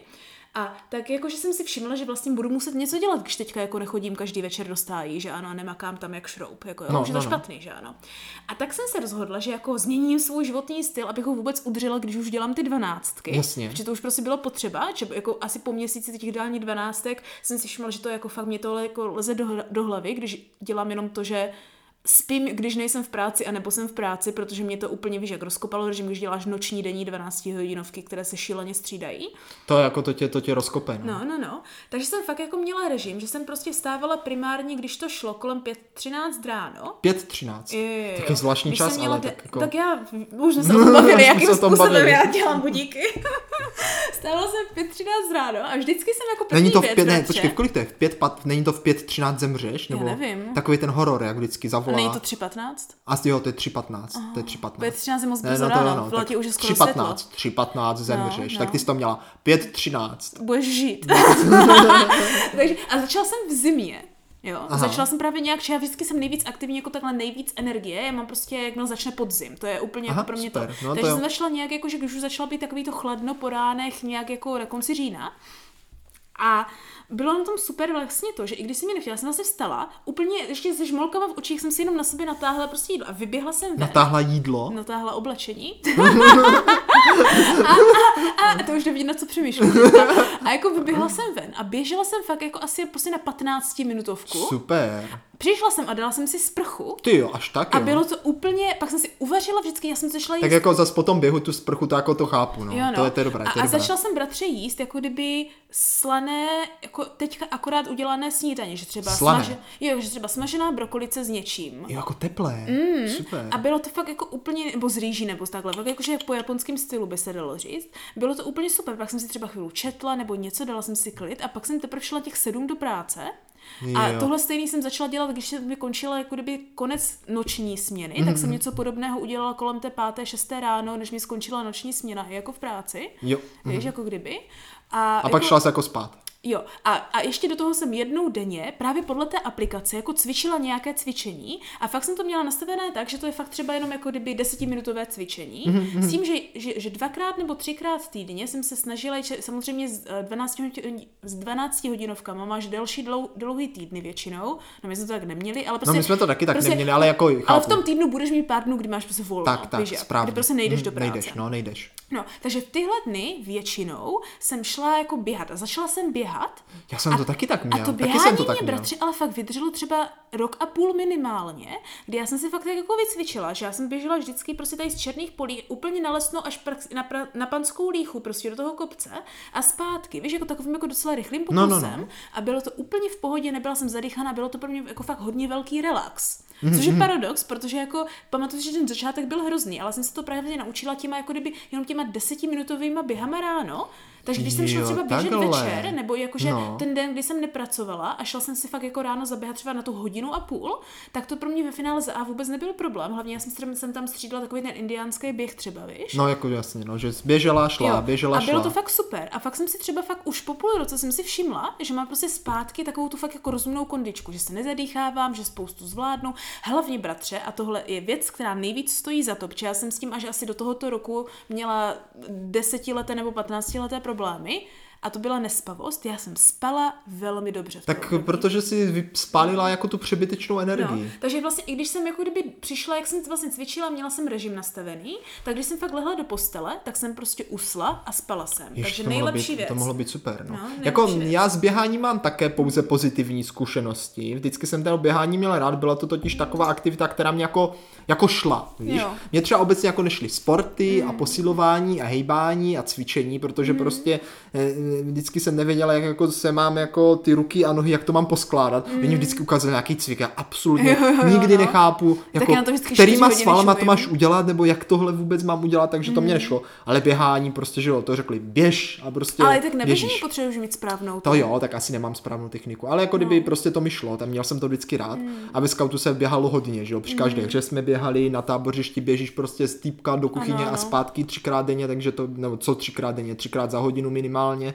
A tak jako, že jsem si všimla, že vlastně budu muset něco dělat, když teďka jako nechodím každý večer do stájí, že ano, a nemakám tam jak šroub, jako jo, No, už je to no, no. špatný, že ano. A tak jsem se rozhodla, že jako změním svůj životní styl, abych ho vůbec udržela, když už dělám ty dvanáctky. Jasně. Protože to už prostě bylo potřeba, že jako asi po měsíci těch dální dvanáctek jsem si všimla, že to jako fakt mě to jako leze do, do hlavy, když dělám jenom to, že spím, když nejsem v práci, anebo jsem v práci, protože mě to úplně víš, jak rozkopalo režim, když děláš noční denní 12 hodinovky, které se šíleně střídají. To jako to tě, to tě rozkope. No. No, no, no. Takže jsem fakt jako měla režim, že jsem prostě stávala primárně, když to šlo kolem 5.13 ráno. 5.13. Jo, jo, Taky zvláštní Když čas, jsem měla ale de- tak jako... tak já, už jsme se o tom [LAUGHS] bavili, jakým způsobem bavili. já dělám budíky. [LAUGHS] Stávala jsem 5.13 ráno a vždycky jsem jako první Není to v pět, ne, počkej, v kolik to je? V pět, pat, není to v 5.13 zemřeš? Nebo nevím. Takový ten horor, jak vždycky zavolá. Není to 3.15? A jo, to je 3.15. To je 3.15. 5.13 je moc Ne, brzo no to ráno, ano, v letě tak už je skoro světlo. 3.15, 3.15 zemřeš, No, tak no. ty jsi to měla 5.13. Budeš žít. [LAUGHS] Takže, a začala jsem v zimě. Jo, Aha. Začala jsem právě nějak, že já vždycky jsem nejvíc aktivní, jako takhle nejvíc energie, já mám prostě, jakmile začne podzim, to je úplně Aha, jako pro mě super. to. No, to Takže jo. jsem začala nějak, jako, že když už začala být takový to chladno po ránech, nějak jako na konci října, a bylo na tom super vlastně to, že i když jsem mi nechtěla, jsem se vstala, úplně ještě se žmolkama v očích jsem si jenom na sebe natáhla prostě jídlo a vyběhla jsem ven. Natáhla jídlo. natáhla oblečení. [LAUGHS] a, a, a, to už nevidím, na co přemýšlím. A, a jako vyběhla jsem ven a běžela jsem fakt jako asi prostě na 15 minutovku. Super. Přišla jsem a dala jsem si sprchu Ty jo, až tak a jo. bylo to úplně, pak jsem si uvařila vždycky, já jsem se šla jíst Tak jako zas po tom běhu tu sprchu, to jako to chápu, no. Jo, no. To, je, to je dobré, a, to je a dobré. začala jsem bratře jíst, jako kdyby slané, jako teďka akorát udělané snídaně, že třeba, Slané? smaže, jo, že třeba smažená brokolice s něčím. Jo, jako teplé. Mm. Super. A bylo to fakt jako úplně, nebo z rýží, nebo takhle, fakt jakože po japonském stylu by se dalo říct. Bylo to úplně super, pak jsem si třeba chvíli četla nebo něco, dala jsem si klid a pak jsem teprve šla těch sedm do práce. A Jo. tohle stejný jsem začala dělat, když se mi končila jako kdyby konec noční směny, mm-hmm. tak Mhm. jsem něco podobného udělala kolem té páté, šesté ráno, než mi skončila noční směna, jako v práci. Jo. Víš, jako kdyby. A, A pak šla se jako spát. Jo, a, a ještě do toho jsem jednou denně právě podle té aplikace jako cvičila nějaké cvičení a fakt jsem to měla nastavené tak, že to je fakt třeba jenom jako kdyby desetiminutové cvičení, mm-hmm. s tím, že, že, že dvakrát nebo třikrát týdně jsem se snažila, že samozřejmě eh, 12, hodin- z 12 hodinovkama máš delší dlou, dlouhý týdny většinou, no my jsme to tak neměli, ale prostě... No my jsme to taky tak neměli, ale jako chápu. Ale v tom týdnu budeš mít pár dnů, kdy máš prostě volno, Tak, tak, víš správně. kdy prostě nejdeš Mhm, do práce. Nejdeš, no, nejdeš. No, takže v tyhle dny většinou jsem šla jako běhat a začala jsem běhat Já jsem to taky tak měl. a to taky běhání jsem to tak mě, bratři, ale fakt vydrželo třeba rok a půl minimálně, kdy já jsem si fakt tak jako vycvičila, že já jsem běžela vždycky prostě tady z černých polí úplně na lesno až prax, na, pra, na panskou líchu, prostě do toho kopce a zpátky, víš, jako takovým jako docela rychlým No, pokusem no, no. a bylo to úplně v pohodě, nebyla jsem zadýchaná, bylo to pro mě jako fakt hodně velký relax. Mhm, Což je paradox, protože jako pamatuju, že ten začátek byl hrozný, ale jsem se to právě naučila těma jako kdyby jenom těma desetiminutovými běhama ráno. Takže když jsem šla Jo, třeba běžet takhle. večer, nebo jakože No. ten den, kdy jsem nepracovala a šla jsem si fakt jako ráno zaběhat třeba na tu hodinu a půl, tak to pro mě ve finále za A vůbec nebyl problém. Hlavně já jsem, jsem tam střídala takový ten indiánský běh třeba, víš? No jako jasně, no, že běžela, šla, Jo, běžela, a bylo šla. to fakt super. A fakt jsem si třeba fakt už po půl roce jsem si všimla, že mám prostě zpátky takovou tu fakt jako rozumnou kondičku, že se nezadýchávám, že spoustu zvládnu. Hlavně bratře, a tohle je věc, která nejvíc stojí za to, protože já jsem s tím až asi do tohoto roku měla desetileté nebo patnáctileté problémy. A to byla nespavost. Já jsem spala velmi dobře. Tak období. protože si spálila jako tu přebytečnou No, energii. takže vlastně i když jsem jako kdyby přišla, jak jsem vlastně cvičila, měla jsem režim nastavený, tak když jsem fakt lehla do postele, tak jsem prostě usla a spala jsem. Jež, takže to nejlepší být, věc. To mohlo být super, no. No, jako věc. já s běháním mám také pouze pozitivní zkušenosti. Vždycky jsem to běhání měl rád, byla to totiž taková aktivita, která mě jako, jako šla, víš. Jo. Mě třeba obecně jako nešly sporty a posilování a hejbání a cvičení, protože prostě eh, vždycky jsem nevěděla, jak jako se mám jako ty ruky a nohy, jak to mám poskládat. Mm. Oni vždycky ukázali nějaký cvik, já absolutně Jo, jo, jo, nikdy no. nechápu, jako, já na to kterýma svalama to máš udělat, nebo jak tohle vůbec mám udělat, takže to mě nešlo. Ale běhání prostě, že jo, to řekli, běž a prostě Ale tak neběžení potřebuješ mít správnou. To jo, tak asi nemám správnou techniku, ale jako kdyby prostě to mi šlo, tam měl jsem to vždycky rád. A ve scoutu se běhalo hodně, že jo, při každé hře jsme běhali, na tábořišti běžíš prostě z týpka do kuchyně Ano, a ano. zpátky třikrát denně, takže to, nebo co třikrát denně, třikrát za hodinu minimálně,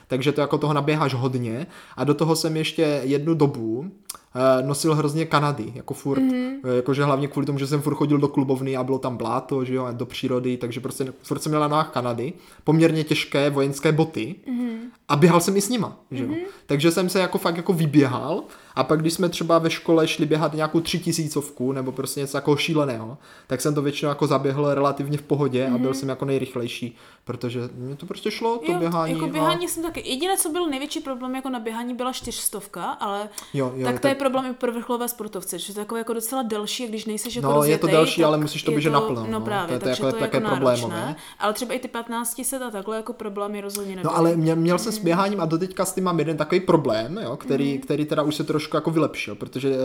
takže to jako toho naběháš hodně. A do toho jsem ještě jednu dobu eh, nosil hrozně Kanady, jako furt, mm-hmm. jakože hlavně kvůli tomu, že jsem furt chodil do klubovny a bylo tam bláto, že jo, a do přírody, takže prostě furt jsem měl na nohách Kanady, poměrně těžké vojenské boty mm-hmm. a běhal jsem i s nima, že jo. Mm-hmm. Takže jsem se jako fakt jako vyběhal a pak když jsme třeba ve škole šli běhat nějakou tři tisícovku nebo prostě něco jako šíleného, tak jsem to většinou jako zaběhl relativně v pohodě mm-hmm. a byl jsem jako nejrychlejší, protože mě to prostě šlo, to jo, běhání. Jako a- běhání jsem taky. Jediné, co byl největší problém jako na běhání, byla čtyřstovka, ale Jo, jo, tak to tak- je problém i pro vrcholové sportovce, že to je takové jako docela delší, když nejseš jako No, je to rozjetej, delší, ale musíš to běžet naplno, No no. právě, To je- to takže jako- to je také jako problémové. Ale třeba i ty 15 set a takhle jako problémy rozhodně nebyly. No ale měl, měl jsem s běháním a doteďka s tím mám jeden takový problém, jo, který, mm. který teda už se trošku jako vylepšil, protože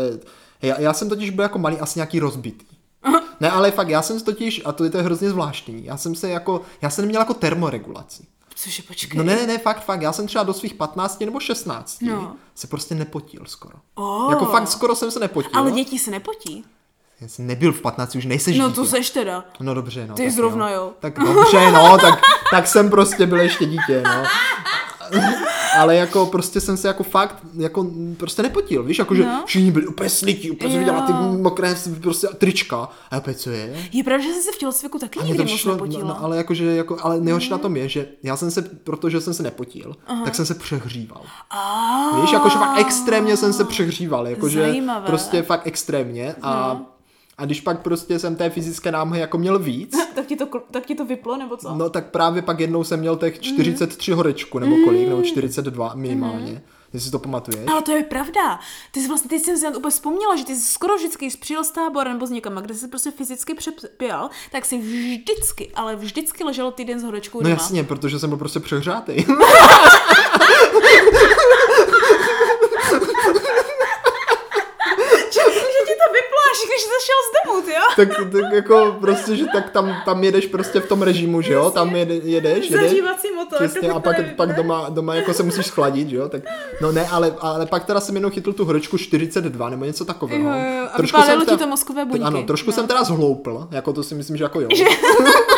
eh, já, já jsem totiž byl jako malý asi nějaký rozbitý. [LAUGHS] Ne, ale fakt, já jsem totiž, a to je, to hrozně zvláštní, já jsem se jako, já jsem neměl jako termoregulaci. Cože, počkej. No ne, ne, fakt, fakt, já jsem třeba do svých 15 nebo 16 No. se prostě nepotil skoro. Oh. Jako fakt skoro jsem se nepotil. Ale děti se nepotí. Já jsem nebyl v 15, už nejseš No dítě. to seš teda. No dobře, no. Ty tak zrovna, jo. jo. Tak dobře, no, tak, tak jsem prostě byl ještě dítě, no. [LAUGHS] Ale jako prostě jsem se jako fakt jako prostě nepotil, víš, jakože No. všichni byli úplně slití, úplně jsem viděla ty mokré prostě trička. A opět, co je? Je pravda, že jsem se v tělocviku taky A nikdy moc nepotila. no, no, ale jakože, jako, ale nejhorší na tom je, že já jsem se, protože jsem se nepotil, tak jsem se přehříval. Ah, Víš, jakože fakt extrémně jsem se přehříval, jakože Zajímavé. prostě fakt extrémně a A když pak prostě jsem té fyzické námahy jako měl víc, [LAUGHS] tak, ti to, tak ti to vyplo, nebo co? no tak právě pak jednou jsem měl těch 43 horečku, nebo kolik, nebo 42 minimálně. Jestli si to pamatuješ. Ale to je pravda. Ty jsi vlastně, teď jsem si na to úplně vzpomněla, že ty jsi skoro vždycky, přijel z tábora nebo z někam, kde jsi prostě fyzicky přepěl, tak si vždycky, ale vždycky ležel týden s horečkou No doma. jasně, protože jsem byl prostě přehřátý. [LAUGHS] že ti to vyplo, až když jsi šel z domu, jo? Tak, tak jako prostě, že tak tam, tam jedeš prostě v tom režimu, že jo? Tam jede, jedeš, jedeš. Zažívací motor. Přesně, a pak, pak doma, doma jako se musíš schladit, že jo? Tak, no ne, ale, ale pak teda jsem jenom chytl tu horečku 42 nebo něco takového. Jo, jo, jo. A vypálilo ti to mozkové buňky. Ano, trošku No. jsem teda zhloupl, jako to si myslím, že jako jo. [LAUGHS] [LAUGHS]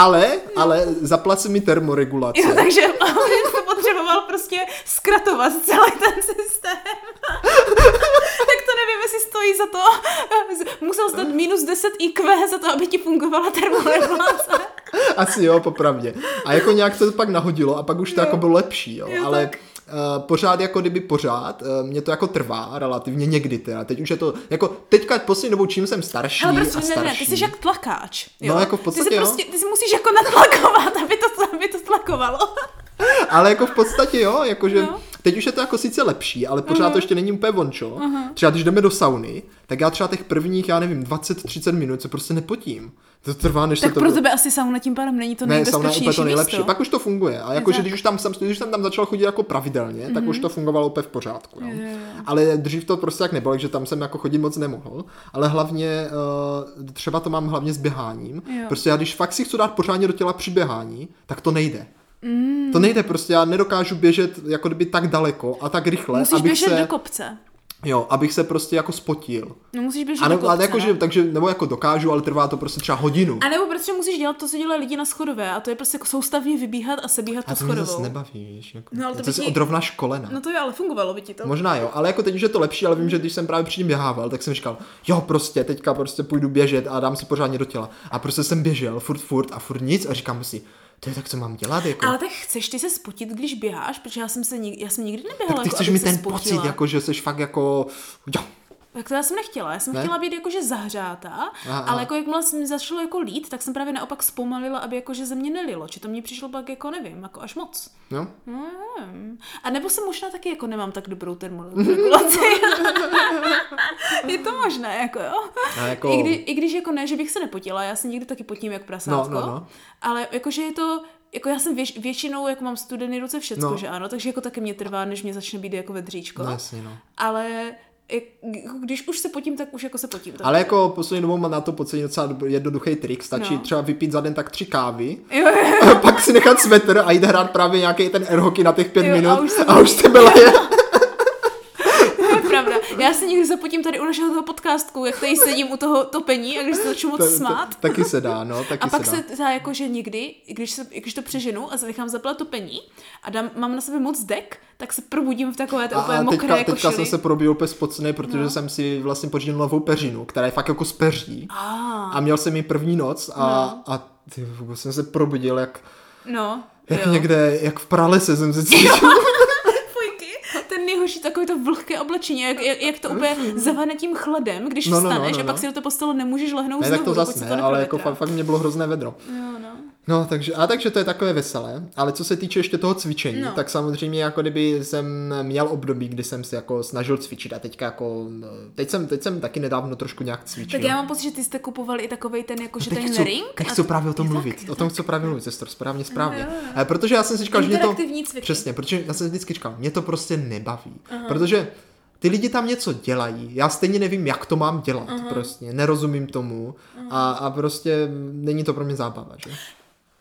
ale, ale zaplat si mi termoregulaci. Jo, takže [LAUGHS] jsi potřeboval prostě zkratovat celý ten systém. [LAUGHS] tak to nevím, jestli stojí za to. Musel stát minus 10 IQ za to, aby ti fungovala termoregulace. Asi jo, popravdě. A jako nějak se to pak nahodilo a pak už to Jo. jako bylo lepší, jo. Jo, Ale tak. Uh, pořád jako kdyby pořád, uh, mě to jako trvá relativně někdy teda, teď už je to, jako teďka poslední dobou čím jsem starší Ale a prostě ne, starší. ne, ty jsi jak tlakáč. Jo? No, jako v ty, podstatě si jo. prostě, ty si musíš jako natlakovat, [LAUGHS] aby to, aby to tlakovalo. Ale jako v podstatě jo, jakože No. Teď už je to jako sice lepší, ale pořád Mhm. to ještě není úplně vončo. Třeba když jdeme do sauny, tak já třeba těch prvních, já nevím, 20-30 minut se prostě nepotím. To trvá, než Tak se to... pro tebe asi sauna tím pádem není to Ne, sauna je úplně to nejlepší. místo. Pak už to funguje. A jakože když už tam jsem, když jsem tam začal chodit jako pravidelně, tak už to fungovalo úplně v pořádku. Jo. Jo. Ale dřív to prostě tak nebylo, že tam jsem jako chodit moc nemohl. Ale hlavně uh, třeba to mám hlavně s běháním. Jo. Prostě já když fakt si chci dát pořádně do těla při běhání, tak to nejde. Mm. To nejde prostě, já nedokážu běžet jako kdyby tak daleko a tak rychle, Musíš abych běžet se, do kopce. jo, abych se prostě jako spotil. No musíš běžet A do nebo, kopce. ale jako, no. že, takže, nebo jako dokážu, ale trvá to prostě třeba hodinu. A nebo protože musíš dělat to, co dělají lidi na schodové, a to je prostě jako soustavně vybíhat a sebíhat A to schodovou. nebaví, víš. Jako. No, ale to to jsi ti- odrovna školena. No to jo, ale fungovalo by ti to. Možná jo, ale jako teď už je to lepší, ale vím, že když jsem právě předtím běhával, tak jsem říkal, jo, prostě teďka prostě půjdu běžet a dám si pořádně do těla. A prostě jsem běžel furt, furt a furt nic a říkám si, to je tak, co mám dělat, jako. Ale tak chceš ty se spotit, když běháš, protože já jsem se nik, já jsem nikdy neběhala. tak ty jako, chceš se ten spotila. pocit, jako že jsi fakt jako, jo, Tak to já jsem nechtěla. Já jsem Ne? chtěla být jakože zahřátá, Aha, ale jako jakmile jsem začalo jako lít, tak jsem právě naopak zpomalila, aby jakože ze mě nelilo. Či to mě přišlo pak jako nevím, jako až moc. No, nevím. A nebo jsem možná taky jako nemám tak dobrou termoregulaci. [LAUGHS] je to možné, jako jo. A jako, I, kdy, I když jako ne, že bych se nepotila, já se někdy taky potím jak prasátko, No, no, no. ale jakože je to, jako já jsem věč, většinou, jako mám studený ruce všecko, No. že ano, takže jako taky mě trvá, než mě začne být jako vedříčko. no jasně, no. Ale když už se potím, tak už jako se potím. Tak. Ale jako poslední dobou mám na to pocit docela jednoduchý trik. Stačí No. třeba vypít za den tak tři kávy, [LAUGHS] Jo, jo, pak si nechat svetr a jít hrát právě nějaký ten air hockey na těch pět Jo, a minut už se- a už jste byla [LAUGHS] je. to je pravda. Já se někdy zapotím tady u našeho toho podcastku, jak tady sedím u toho topení a když se začnu moc smát. Taky se dá, no, taky A pak se dá. jako, že někdy, když, se, když to přeženu a zanechám zaplat topení a dám, mám na sebe moc dek, tak se probudím v takové té úplně mokré teďka, teďka košili. jsem se probíl úplně spocený, protože no. jsem si vlastně pořídil novou peřinu, která je fakt jako z peří. A, A měl jsem ji první noc a, no. a ty, jsem se probudil jak, no, jak jo. někde, jak v pralese jsem se [LAUGHS] cítil. Nejhorší takový to vlhké oblečení, jak, jak, jak to úplně zavane tím chladem, když No, no, no, vstaneš no, a pak no. si do té postele nemůžeš lehnout ne, znovu, tak to zase se ne, to ale jako fakt, fakt mě bylo hrozné vedro. Jo, no. No, takže, a takže to je takové veselé, ale co se týče ještě toho cvičení, No. tak samozřejmě jako kdyby jsem měl období, kdy jsem se jako snažil cvičit a teďka jako, no, teď jsem, teď jsem taky nedávno trošku nějak cvičil. Tak já mám pocit, že ty jste kupovali i takovej ten, jako, že Teď ten chci, ring. teď chci právě o tom tak, mluvit. je O tom tak. chci právě mluvit, sestro, správně, správně. Jo. Eh, Protože já jsem si říkal, že mě to... Cviky. Přesně, protože já jsem vždycky říkal, mě to prostě nebaví. Protože ty lidi tam něco dělají, já stejně nevím, jak to mám dělat prostě, nerozumím tomu a, a prostě není to pro mě zábava, že?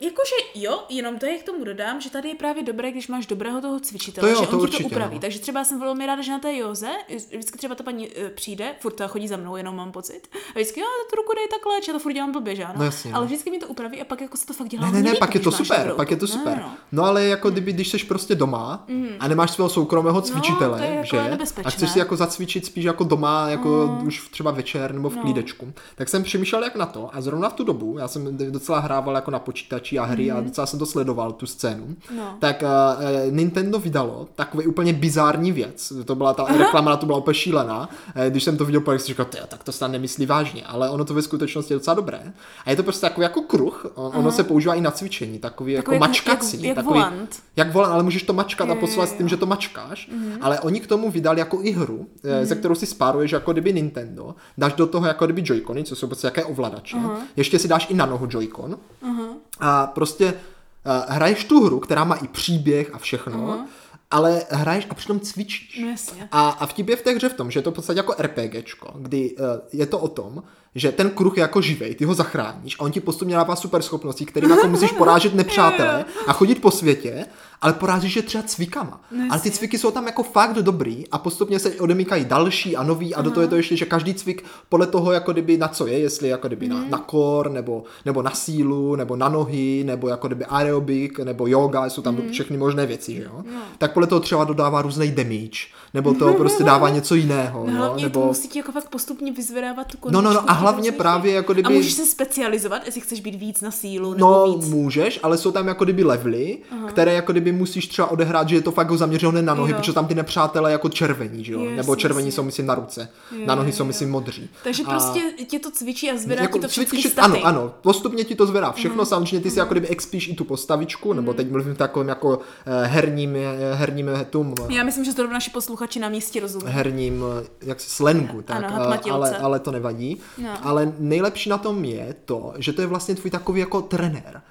Jakože jo, jenom to je k tomu dodám, že tady je právě dobré, když máš dobrého toho cvičitele, To jo, že to on ti určitě, to upraví. no. Takže třeba jsem velmi ráda, že na té Joze, vždycky třeba ta paní eh, přijde, furt ta chodí za mnou, jenom mám pocit. A vždycky, jo, tu ruku dej takhle, já to furt dělám blbě, že ano? No jasně, no. Ale vždycky mi to upraví a pak jako se to fakt dělá Ne, ne, ne, líp, pak je to super, dobrou pak je to super. No, no. No ale jako kdyby, když jsi prostě doma a nemáš svého soukromého cvičitele, to je jako že? nebezpečné. A chceš si jako zacvičit spíš jako doma, jako už třeba večer nebo v klídečku. Tak jsem přemýšlel jak na to a zrovna v tu dobu, já jsem docela hrával jako na počítači ovladačí a hry mm-hmm. a docela jsem to sledoval, tu scénu, No. tak uh, Nintendo vydalo takový úplně bizární věc. To byla ta reklama, to byla úplně šílená. Eh, Když jsem to viděl, tak jsem říkal, "Tyjo, tak to snad nemyslí vážně, ale ono to ve skutečnosti je docela dobré. A je to prostě takový jako kruh, on- ono se používá i na cvičení, takový, jako jak- mačkací. jak- jak takový, volant. Jak volant, ale můžeš to mačkat a Jo, jo, poslat s tím, že to mačkáš. Ale oni k tomu vydali jako i hru, mm. ze kterou si spáruješ jako kdyby Nintendo, dáš do toho jako kdyby Joy-Cony, co jsou prostě jaké ovladače, ještě si dáš i na nohu Joy-Con a prostě uh, hraješ tu hru, která má i příběh a všechno, ale hraješ a přitom cvičíš. No jasně. A, a vtip je v té hře v tom, že je to v podstatě jako RPGčko, kdy uh, je to o tom, že ten kruh je jako živej, ty ho zachráníš a on ti postupně dává super schopnosti, kterým jako musíš porážet nepřátele [LAUGHS] a chodit po světě, ale porážíš je třeba cvikama. No ale ty cviky jsou tam jako fakt dobrý a postupně se odemykají další a nový a do toho je to ještě, že každý cvik podle toho, jako kdyby na co je, jestli jako kdyby na, na core, nebo, nebo na sílu, nebo na nohy, nebo jako kdyby aerobik, nebo yoga, jsou tam všechny možné věci, že jo? Tak podle toho třeba dodává různý damage, nebo to prostě dává [LAUGHS] něco jiného, No, jo? hlavně nebo... to musí ti jako fakt postupně vyzvedávat tu No, no, no, kondičku, a hlavně právě jako kdyby- A můžeš se specializovat, jestli chceš být víc na sílu nebo No, víc. můžeš, ale jsou tam jako kdyby levely, které jako kdyby musíš třeba odehrát, že je to fakt zaměřené na nohy, Jo. protože tam ty nepřátelé jako červení, že jo? Yes, Nebo červení jasně. jsou myslím na ruce, Jo, na nohy jsou myslím modří. Takže A- prostě tě to cvičí a zvedá jako ti to všechny staty. Ano, ano, postupně ti to zvedá všechno, samozřejmě ty si jako kdyby expíš i tu postavičku, nebo teď mluvím v takovém jako eh, herním, eh, herním eh, eh, Já myslím, že to naši posluchači na místě rozumí. herním jak se slangu, tak, Ano, ale, ale to nevadí. No. Ale nejlepší na tom je to, že to je vlastně tvůj takový jako trenér.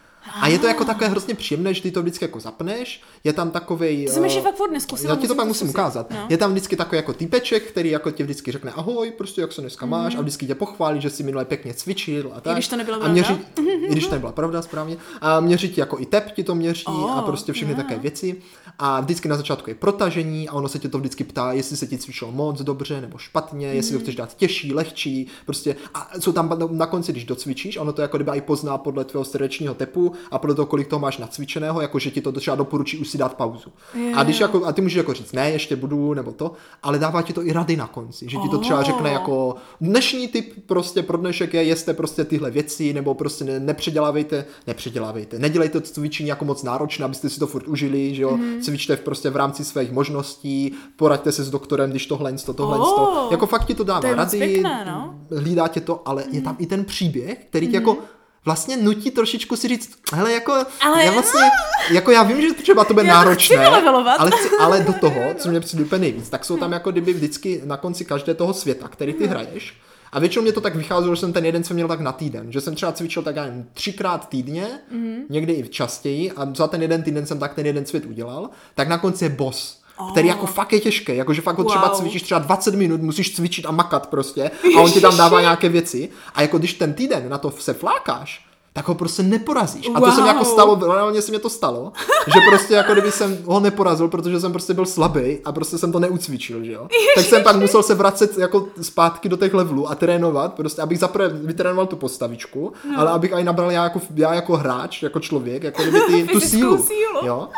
A je to jako takové hrozně příjemné, že ty to vždycky jako zapneš, je tam takový. To jsem ještě fakt furt neskusila, Já ti to pak musím ukázat. No. Je tam vždycky takový jako typeček, který jako ti vždycky řekne ahoj, prostě jak se dneska máš a vždycky tě pochválí, že si minule pěkně cvičil a tak. když to nebyla a pravda. měří, [LAUGHS] I když to nebyla pravda, správně. A měří ti jako i tep ti to měří a Oh, prostě všechny yeah. také věci. A vždycky na začátku je protažení a ono se tě to vždycky ptá, jestli se ti cvičilo moc dobře nebo špatně, jestli Mhm. to chceš dát těžší, lehčí, prostě a jsou tam na- konci, když docvičíš, ono to jako kdyby i pozná podle tvého srdečního tepu a podle toho, kolik toho máš nacvičeného, jako že ti to třeba doporučí už si dát pauzu. Jo, A když jako, a ty můžeš jako říct, ne, ještě budu, nebo to, ale dává ti to i rady na konci, že ti to třeba řekne jako dnešní typ prostě pro dnešek je, jeste prostě tyhle věci, nebo prostě ne, nepředělávejte, nepředělávejte, nedělejte to cvičení jako moc náročné, abyste si to furt užili, že jo, Mhm. Cvičte v prostě v rámci svých možností, poraďte se s doktorem, když tohle, to, tohle, Oh. to. Jako fakt ti to dává To rady, pěkné, no. Mhm. hlídá tě to, ale je tam i ten příběh, který tě jako vlastně nutí trošičku si říct, hele, jako, Ale- já vlastně, jako já vím, že třeba to bude [LAUGHS] Já náročné, chci ale, chci, ale do [LAUGHS] toho, co mě přijde úplně nejvíc, tak jsou tam jako kdyby vždycky na konci každé toho světa, který ty hraješ, a většinou mě to tak vycházelo, že jsem ten jeden jsem měl tak na týden, že jsem třeba cvičil tak já nevím, třikrát týdně, někdy i častěji a za ten jeden týden jsem tak ten jeden svět udělal, tak na konci je boss. Který jako fakt je těžký, jakože fakt ho třeba Wow. cvičíš třeba 20 minut, musíš cvičit a makat prostě. A on ti tam dává nějaké věci. A jako když ten týden na to se flákáš, tak ho prostě neporazíš. A to se mi jako Wow. stalo, reálně se mi to stalo, že prostě jako kdyby jsem ho neporazil, protože jsem prostě byl slabý a prostě jsem to neucvičil, že jo. Tak jsem pak musel se vracet jako zpátky do těch levelů a trénovat, prostě abych zaprvé vytrénoval tu postavičku, no. ale abych aj nabral já jako, já jako hráč, jako člověk, jako kdyby ty, tu sílu. sílu. Jo.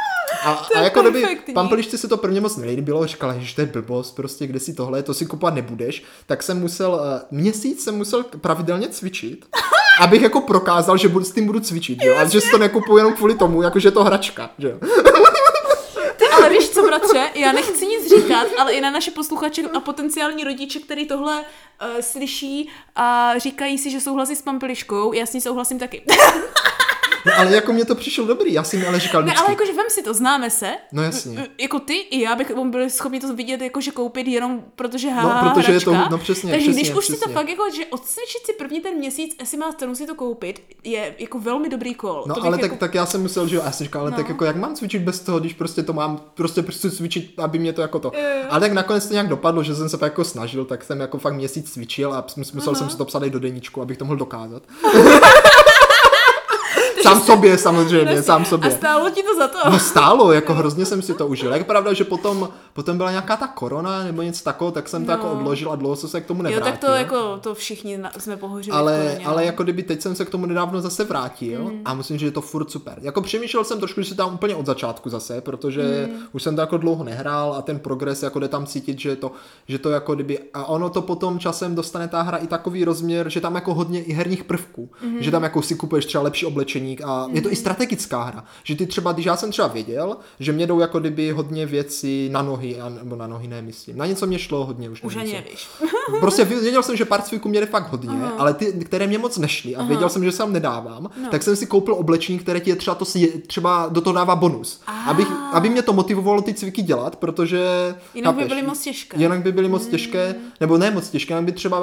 A, a jako kdyby pampelišce se to prvně moc nelíbilo, říkala, že to je blbost, prostě kde si tohle, to si kupovat nebudeš, tak jsem musel, eh, měsíc jsem musel pravidelně cvičit, abych jako prokázal, že budu, s tím budu cvičit, jo? a že si to nekupuju jenom kvůli tomu, jako že je to hračka, že jo. Ty, ale víš co, bratře, já nechci nic říkat, ale i na naše posluchače a potenciální rodiče, který tohle uh, slyší a říkají si, že souhlasí s pampeliškou, já s ní souhlasím taky. No, ale jako mě to přišlo dobrý, já jsem mi ale říkal Ne, vždycky, ale jakože vem si to, známe se. No jasně. Uh, Jako ty i já bychom byli schopni to vidět, jakože koupit jenom protože ha, No, protože je to- hračka. no přesně, Takže přesně, když už si to přesně. fakt jako, že odcvičit si první ten měsíc, jestli má cenu si to koupit, je jako velmi dobrý kol. No to ale bych tak, jako... tak já jsem musel, že já jsem říkal, ale No. tak jako jak mám cvičit bez toho, když prostě to mám, prostě prostě cvičit, aby mě to jako to. Jo. Ale tak nakonec to nějak dopadlo, že jsem se jako snažil, tak jsem jako fakt měsíc cvičil a mus- musel jsem si to psat i do deníčku, abych to mohl dokázat. [LAUGHS] [LAUGHS] sám sobě samozřejmě, sám sobě. A stálo ti to za to? No stálo, jako hrozně jsem si to užil. Je pravda, že potom, potom byla nějaká ta korona nebo něco takového, tak jsem to No. jako odložil a dlouho jsem se k tomu Jo, nevrátil. tak to jako, to všichni na, jsme pohořili. ale, koroně, ale no. jako kdyby teď jsem se k tomu nedávno zase vrátil Mm. a myslím, že je to furt super. Jako přemýšlel jsem trošku, že se tam úplně od začátku zase, protože Mm. už jsem to jako dlouho nehrál a ten progres jako jde tam cítit, že to, že to jako kdyby, a ono to potom časem dostane ta hra i takový rozměr, že tam jako hodně i herních prvků, Mhm. že tam jako si kupuješ třeba lepší oblečení, cvičení a je to i strategická hra. Že ty třeba, když já jsem třeba věděl, že mě jdou jako kdyby hodně věci na nohy, a, nebo na nohy ne, myslím. Na něco mě šlo hodně, už, Už ani nevíš. [LAUGHS] Prostě věděl jsem, že pár cviků mě jde fakt hodně, uh-huh. ale ty, které mě moc nešly a věděl jsem, že sám nedávám, no. tak jsem si koupil oblečení, které ti je třeba, to si, třeba do toho dává bonus. Abych, aby mě to motivovalo ty cviky dělat, protože... Jinak by byly moc těžké. Jinak by byly moc těžké, nebo ne moc těžké, jinak by třeba,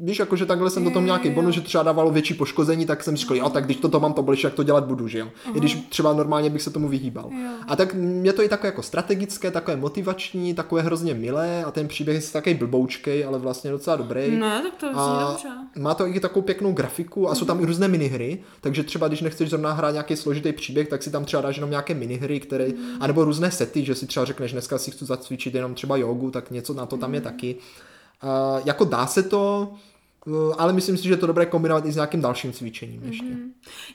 víš, jako že takhle jsem do toho měl nějaký bonus, že třeba dávalo větší poškození, tak jsem si říkal, jo, tak když toto mám to bolíš, jak to dělat budu, že jo. I když třeba normálně bych se tomu vyhýbal. A tak mě to i takové jako strategické, takové motivační, takové hrozně milé a ten příběh je takový blboučkej, ale vlastně docela dobrý. Ne, tak to A dobře. má to i takovou pěknou grafiku a jsou tam i různé minihry, takže třeba když nechceš zrovna hrát nějaký složitý příběh, tak si tam třeba dáš jenom nějaké minihry, které, anebo různé sety, že si třeba řekneš, dneska si chci zacvičit jenom třeba jogu, tak něco na to tam je taky. A jako dá se to, ale myslím si, že je to dobré kombinovat i s nějakým dalším cvičením ještě.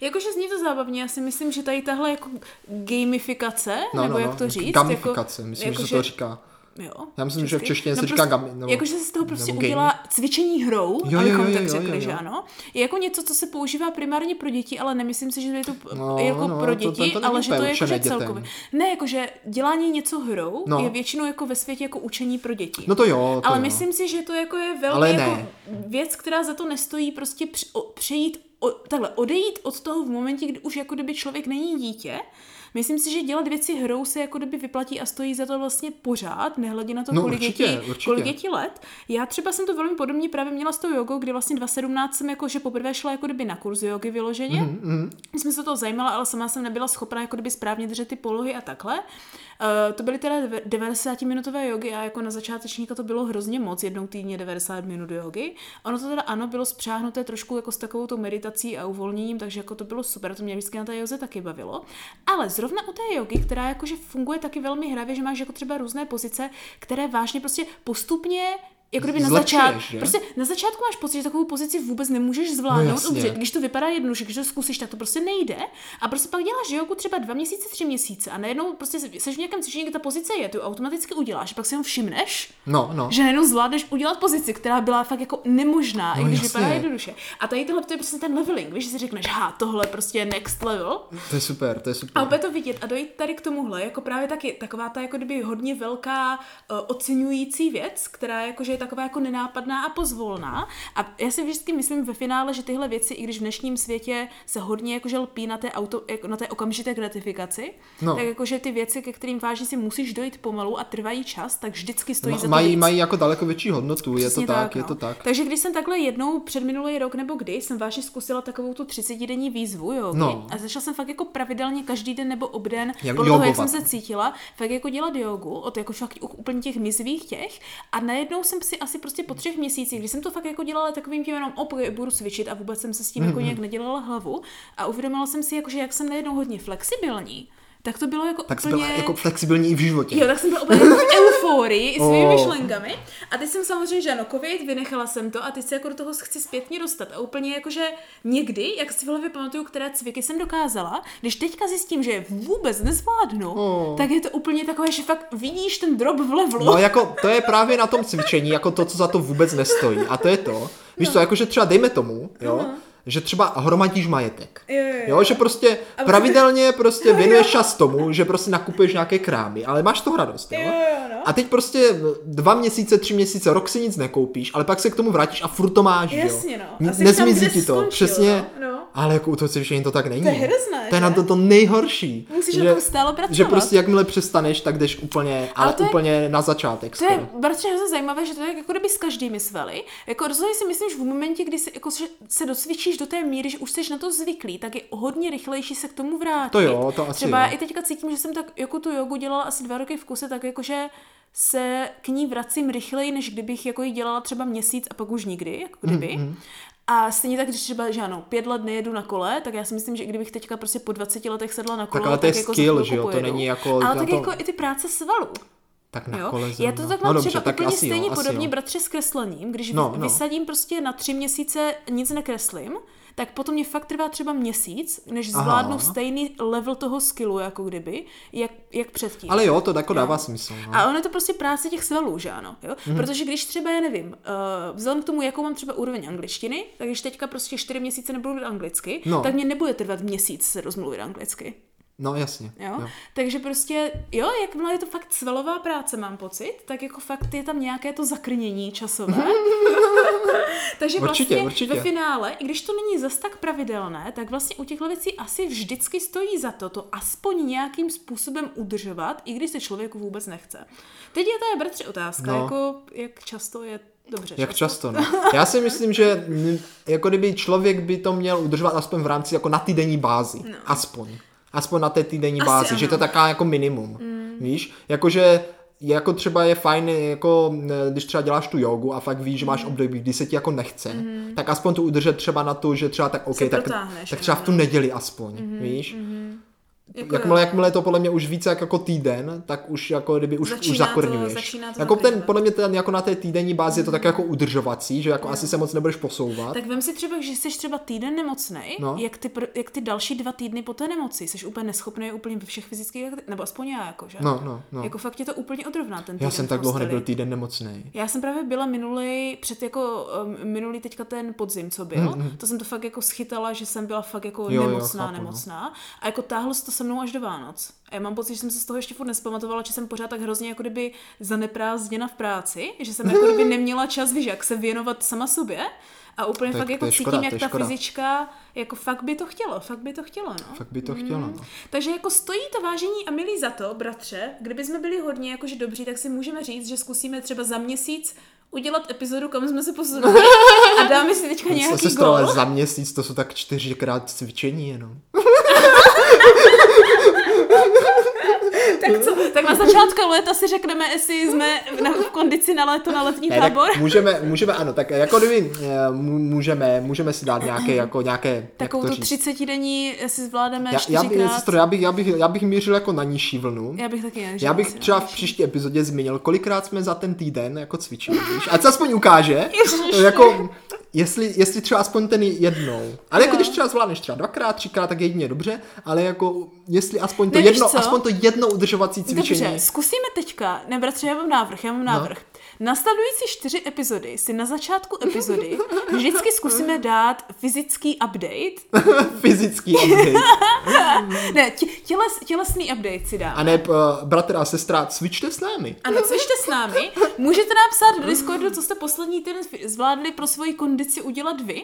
Jakože zní to zábavně, já si myslím, že tady tahle jako gamifikace, No, nebo no, jak no, to říct, Gamifikace, jako, myslím, jako, že se to říká. Jo, Já myslím, že v česky. češtině se no říká prostě, gami- nebo- Jakože se z toho prostě udělá cvičení hrou, Jo, jo, abychom jo, tak jo, řekli, jo, že jo. ano. Je jako něco, co se používá primárně pro děti, ale nemyslím si, že to je to No, jako no, pro to- to- děti, to není ale že to je jakože celkově. Ne, jakože dělání něco hrou No. je většinou jako ve světě jako učení pro děti. No to jo, to ale jo. myslím si, že to jako je velmi jako věc, která za to nestojí prostě přejít, takhle, odejít od toho v momentě, kdy už jako kdyby člověk není dítě. Myslím si, že dělat věci hrou se jako kdyby vyplatí a stojí za to vlastně pořád, nehledě na to, No, kolik, určitě, dětí, určitě. kolik dětí let. Já třeba jsem to velmi podobně právě měla s tou jogou, kdy vlastně 2017 jsem jako, že poprvé šla jako kdyby na kurz jogy vyloženě. Mhm, Mm-hmm. Jsem se to zajímala, ale sama jsem nebyla schopná jako kdyby správně držet ty polohy a takhle. Uh, to byly teda deve- 90-minutové jogy a jako na začátečníka to bylo hrozně moc, jednou týdně 90 minut jogy. Ono to teda ano, bylo spřáhnuté trošku jako s takovou tou meditací a uvolněním, takže jako to bylo super, to mě vždycky na té joze taky bavilo. Ale zrovna u té jogy, která jakože funguje taky velmi hravě, že máš jako třeba různé pozice, které vážně prostě postupně jako kdyby na začátku, že? prostě na začátku máš pocit, že takovou pozici vůbec nemůžeš zvládnout, No když to vypadá jednoduše, když to zkusíš, tak to prostě nejde. A prostě pak děláš jogu třeba dva měsíce, tři měsíce a najednou prostě jsi v nějakém cvičení, kde ta pozice je, ty automaticky uděláš, pak si jenom všimneš, No, no. že najednou zvládneš udělat pozici, která byla fakt jako nemožná, No i když jasně. vypadá jednoduše. A tady tohle to je prostě ten leveling, víš, že si řekneš, ha, tohle prostě je next level. To je super, to je super. A opět to vidět a dojít tady k tomuhle, jako právě taky taková ta jako kdyby hodně velká uh, oceňující věc, která jakože je taková jako nenápadná a pozvolná. A já si vždycky myslím ve finále, že tyhle věci, i když v dnešním světě se hodně jakože lpí na té, auto, jako na té okamžité gratifikaci, No. tak jakože ty věci, ke kterým vážně si musíš dojít pomalu a trvají čas, tak vždycky stojí Ma- za to mají, víc. mají jako daleko větší hodnotu, je to Přesně tak, je no. to tak. Takže když jsem takhle jednou před minulý rok nebo kdy jsem vážně zkusila takovou tu 30-denní výzvu, jo, No. a začala jsem fakt jako pravidelně každý den nebo obden, Jak podle toho, jak jsem se cítila, fakt jako dělat jogu, od jako fakt úplně těch mizivých těch a najednou jsem si asi prostě po třech měsících, když jsem to fakt jako dělala takovým tím jenom op, budu cvičit a vůbec jsem se s tím Mhm. jako nějak nedělala hlavu a uvědomila jsem si, jako, že jak jsem najednou hodně flexibilní, tak to bylo jako Tak úplně... byla jako flexibilní i v životě. Jo, tak jsem byla úplně jako v euforii s svými [LAUGHS] Oh. myšlenkami. A teď jsem samozřejmě, že ano, covid, vynechala jsem to a teď se jako do toho chci zpětně dostat. A úplně jakože někdy, jak si v hlavě pamatuju, které cviky jsem dokázala, když teďka zjistím, že je vůbec nezvládnu, Oh. tak je to úplně takové, že fakt vidíš ten drop v levelu. No jako to je právě na tom cvičení, jako to, co za to vůbec nestojí. A to je to. Víš co, jakože třeba dejme tomu, jo, že třeba hromadíš majetek. Jo, jo, jo. Jo, že prostě pravidelně prostě [LAUGHS] věnuješ čas tomu, že prostě nakupuješ nějaké krámy, ale máš to radost, jo? Jo, jo, no. A teď prostě dva měsíce, tři měsíce, rok si nic nekoupíš, ale pak se k tomu vrátíš a furt to máš, Jasně, jo? no. A jsi Nezmizí ti to, skončil, přesně. no. Ale jako u toho cvičení to tak není. To je hrozné, To je na to to nejhorší. Musíš že, na tom stále pracovat. Že prostě jakmile přestaneš, tak jdeš úplně, ale, to je- úplně na začátek. To je skoro. bratře hrozně zajímavé, že to je jako kdyby s každými svaly. Jako rozhodně si myslím, že v momentě, kdy se, jako, se docvičíš do té míry, že už jsi na to zvyklý, tak je hodně rychlejší se k tomu vrátit. To jo, to asi Třeba jo. já i teďka cítím, že jsem tak jako tu jogu dělala asi dva roky v kuse, tak jakože se k ní vracím rychleji, než kdybych jako ji dělala třeba měsíc a pak už nikdy, jako kdyby. Mm-hmm. A stejně tak, když třeba, že ano, pět let nejedu na kole, tak já si myslím, že i kdybych teďka prostě po 20 letech sedla na kolo, ale to je jako za skill, že jo, to není jako Ale tak to- jako i ty práce svalů. Tak na Jo? kole Já zrovna. to tak no mám dobře, třeba tak úplně asi stejně jo, podobně jo. bratře s kreslením, když No, no, no. vysadím prostě na tři měsíce nic nekreslím, tak potom mě fakt trvá třeba měsíc, než zvládnu Aha. stejný level toho skillu, jako kdyby, jak, jak předtím. Ale jo, to jako dává smysl. No. A ono je to prostě práce těch svalů, že ano? Jo? Mhm. Protože když třeba, já nevím, uh, vzhledem k tomu, jakou mám třeba úroveň angličtiny, tak když teďka prostě čtyři měsíce nebudu mluvit anglicky, No. tak mě nebude trvat měsíc se rozmluvit anglicky. No jasně. Jo? Jo. Takže prostě, jo, jakmile je to fakt svalová práce, mám pocit, tak jako fakt je tam nějaké to zakrnění časové. [LAUGHS] Takže Určitě, vlastně určitě. ve finále, i když to není zas tak pravidelné, tak vlastně u těchto věcí asi vždycky stojí za to, to aspoň nějakým způsobem udržovat, i když se člověku vůbec nechce. Teď je to, bratři, otázka, No. jako jak často je dobře. Jak často, no. Já si myslím, že jako kdyby člověk by to měl udržovat aspoň v rámci jako na týdenní bázi. No. Aspoň. Aspoň na té týdenní Asi bázi, ano. že to je taká jako minimum. Mm. Víš? Jakože jako třeba je fajn, jako když třeba děláš tu jogu a fakt víš, že Mm. máš období, kdy se ti jako nechce, tak aspoň to udržet třeba na to, že třeba tak, OK, tak, tak třeba v tu neděli aspoň, víš? Jako Jakmile, jo. jakmile je to podle mě už více jak jako týden, tak už jako kdyby už, Začíná už to- zakorňuješ. začíná to jako ten, podle mě ten jako na té týdenní bázi je to tak jako udržovací, že jako asi se moc nebudeš posouvat. Tak vem si třeba, že jsi třeba týden nemocný, No. jak, ty, jak ty další dva týdny po té nemoci, jsi úplně neschopný úplně ve všech fyzických, nebo aspoň já, jako, že? No, no, no. Jako fakt je to úplně odrovná ten týden Já jsem tak dlouho nebyl týden nemocný. Já jsem právě byla minulý, před jako minulý teďka ten podzim, co byl, mm, to jsem to fakt jako schytala, že jsem byla fakt jako Jo, jo, nemocná, chápu, no. nemocná. A jako táhlo se to se mnou až do Vánoc. A já mám pocit, že jsem se z toho ještě furt nespamatovala, že jsem pořád tak hrozně jako kdyby zaneprázdněna v práci, že jsem jako kdyby neměla čas, víš, jak se věnovat sama sobě. A úplně To fakt jako je cítím, škoda, jak ta škoda. fyzička, jako fakt by to chtělo, fakt by to chtělo, no. Fakt by to chtělo, no. Takže jako stojí to vážení a milí za to, bratře, kdyby jsme byli hodně jakože dobří, tak si můžeme říct, že zkusíme třeba za měsíc udělat epizodu, kam jsme se posunuli a dáme si teďka nějaký ale gol. za měsíc to jsou tak čtyřikrát cvičení jenom. [LAUGHS] ハハハハ! [LAUGHS] Tak co? Tak na začátku léta si řekneme, jestli jsme na, v kondici na léto, na letní Ne, tábor. můžeme, můžeme, ano, tak jako kdyby eh, můžeme, můžeme si dát nějaké, jako nějaké, Takovou jak tu to říct? 30 denní si zvládneme já, já, bych, sestro, já, bych, já, bych, já bych mířil jako na nižší vlnu. Já bych taky Já bych třeba v příští epizodě zmínil, kolikrát jsme za ten týden jako cvičili, víš? Ať se aspoň ukáže, Ježiši. [LAUGHS] jako, jestli, jestli třeba aspoň ten jednou. Ale jako Jo. když třeba zvládneš třeba dvakrát, třikrát, tak jedině dobře, ale jako jestli aspoň to jedno, co? aspoň to jedno udržovací cvičení. Dobře, zkusíme teďka, ne bratře, já mám návrh, já mám No. Návrh. Nasledující čtyři epizody si na začátku epizody vždycky zkusíme dát fyzický update. [LAUGHS] Fyzický update. [LAUGHS] Ne, tě, těles, tělesný update si dám. A ne, uh, bratr a sestra, cvičte s námi. Ano, cvičte s námi. Můžete napsat do Discordu, co jste poslední týden zvládli pro svoji kondici udělat vy.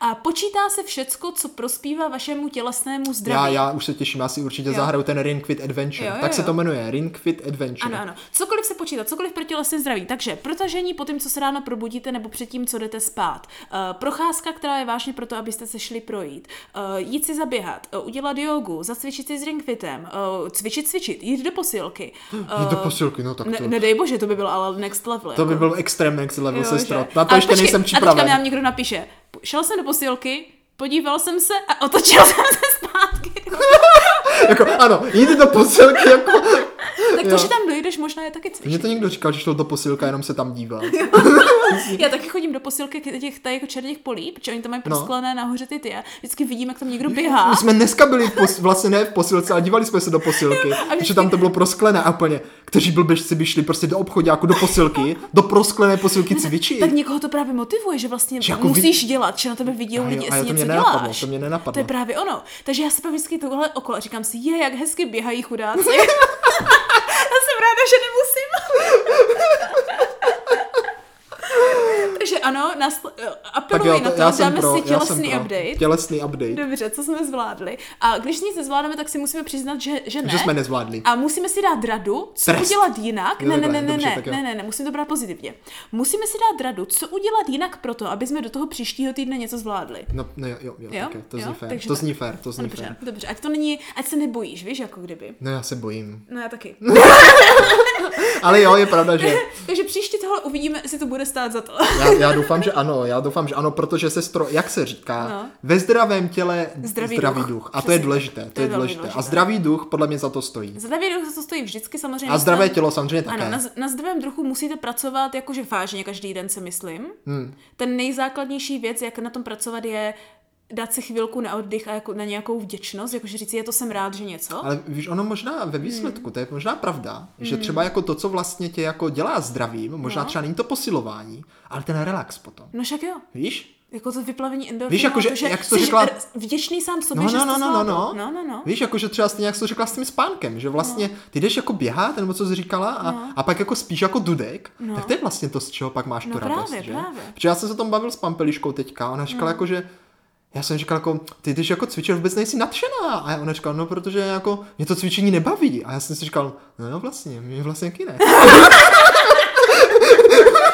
A počítá se všecko, co prospívá vašemu tělesnému zdraví. Já, já už se těším, já si určitě Jo. zahraju ten Ring Fit Adventure. Jo, jo, tak se jo. to jmenuje, Ring Fit Adventure. Ano, ano. Cokoliv se počítá, cokoliv pro tělesné zdraví. Takže protažení po tím, co se ráno probudíte, nebo předtím, co jdete spát. Uh, procházka, která je vážně proto, abyste se šli projít. Uh, jít si zaběhat, uh, udělat jogu, zacvičit si s ringfitem, cvičit, cvičit, jít do posilky. [GASPS] Jít do posilky, no tak ne, to, nedej bože, to by bylo ale next level. to by jako. byl extrém next level, sestro. Na to Ale ještě počkej, nejsem A teďka připraven. nám někdo napíše, šel jsem do posilky, podíval jsem se a otočil [LAUGHS] jsem se zpátky. [LAUGHS] jako, ano, jít do posilky, jako... [LAUGHS] tak to, Jo. že tam dojdeš, možná je taky cvičení. Mně to někdo říkal, že šel do posilka, jenom se tam díval. [LAUGHS] Já taky chodím do posilky těch tady jako černých polí, protože oni tam mají No. prosklené nahoře ty ty vždycky vidím, jak tam někdo běhá. My jsme dneska byli v pos, vlastně ne v posilce, ale dívali jsme se do posilky, že tam to bylo prosklené a úplně, kteří blbečci by šli prostě do obchodu jako do posilky, do prosklené posilky cvičit. Tak někoho to právě motivuje, že vlastně Že jako musíš dělat, že na tebe vidí lidi, jestli něco nenapadlo, děláš. to mě nenapadlo. To je právě ono. Takže já se pak vždycky tohle okolo a říkám si, je, jak hezky běhají chudáci. [LAUGHS] [LAUGHS] já jsem ráda, že nemusím. [LAUGHS] [LAUGHS] Takže ano, nás, tak apeluji na to, to, já dáme pro, si tělesný pro. update. Tělesný update. Dobře, co jsme zvládli. A když nic nezvládneme, tak si musíme přiznat, že, že ne. Že jsme nezvládli. A musíme si dát radu, co Trest. udělat jinak. Ne, ne, ne, ne, ne, ne, ne, ne, musím to brát pozitivně. Musíme si dát radu, co udělat jinak proto, aby jsme do toho příštího týdne něco zvládli. No, no jo, jo, jo, Jo? to Jo? zní fér. Takže To zní fér, to zní Dobře, fér. dobře, ať to není, ať se nebojíš, víš, jako kdyby. No já se bojím. No já taky. [LAUGHS] Ale jo, je pravda, že [LAUGHS] Takže příště tohle uvidíme, jestli to bude stát za to. já, já doufám, že ano, já doufám, že ano, protože sestro, jak se říká, No. ve zdravém těle Zdravý zdravý, duch. duch. A to je důležité, to, je velmi důležité. A důležité. zdravý duch podle mě za to stojí. Zdravý duch to stojí vždycky samozřejmě. A zdravé tělo samozřejmě také. Ano, na, na zdravém druhu musíte pracovat jakože vážně každý den, si myslím. Hmm. Ten nejzákladnější věc, jak na tom pracovat, je dát si chvilku na oddych a jako na nějakou vděčnost, jakože říct, je to jsem rád, že něco. Ale víš, ono možná ve výsledku, to je možná pravda, že třeba jako to, co vlastně tě jako dělá zdravým, možná No. třeba není to posilování, ale ten relax potom. No však jo. Víš? Jako to vyplavení endorfinu. Víš, jako, že- to, že jak jsi to řekla- vděčný sám sobě, No, že no, jsi no, to no, no, no. no, no, no. Víš, jakože třeba stejně, jak to řekla s tím spánkem, že vlastně ty jdeš jako běhat, nebo co jsi říkala, a, a pak jako spíš jako dudek, tak to je vlastně to, z čeho pak máš No tu radost, právě, že? právě. Protože já jsem se o tom bavil s Pampeliškou teďka, ona říkala jako, že já jsem říkal jako, ty jdeš jako cvičit, vůbec nejsi nadšená. A ona říkala, no protože jako mě to cvičení nebaví. A já jsem si říkal, no, no vlastně, mě vlastně taky ne. [LAUGHS]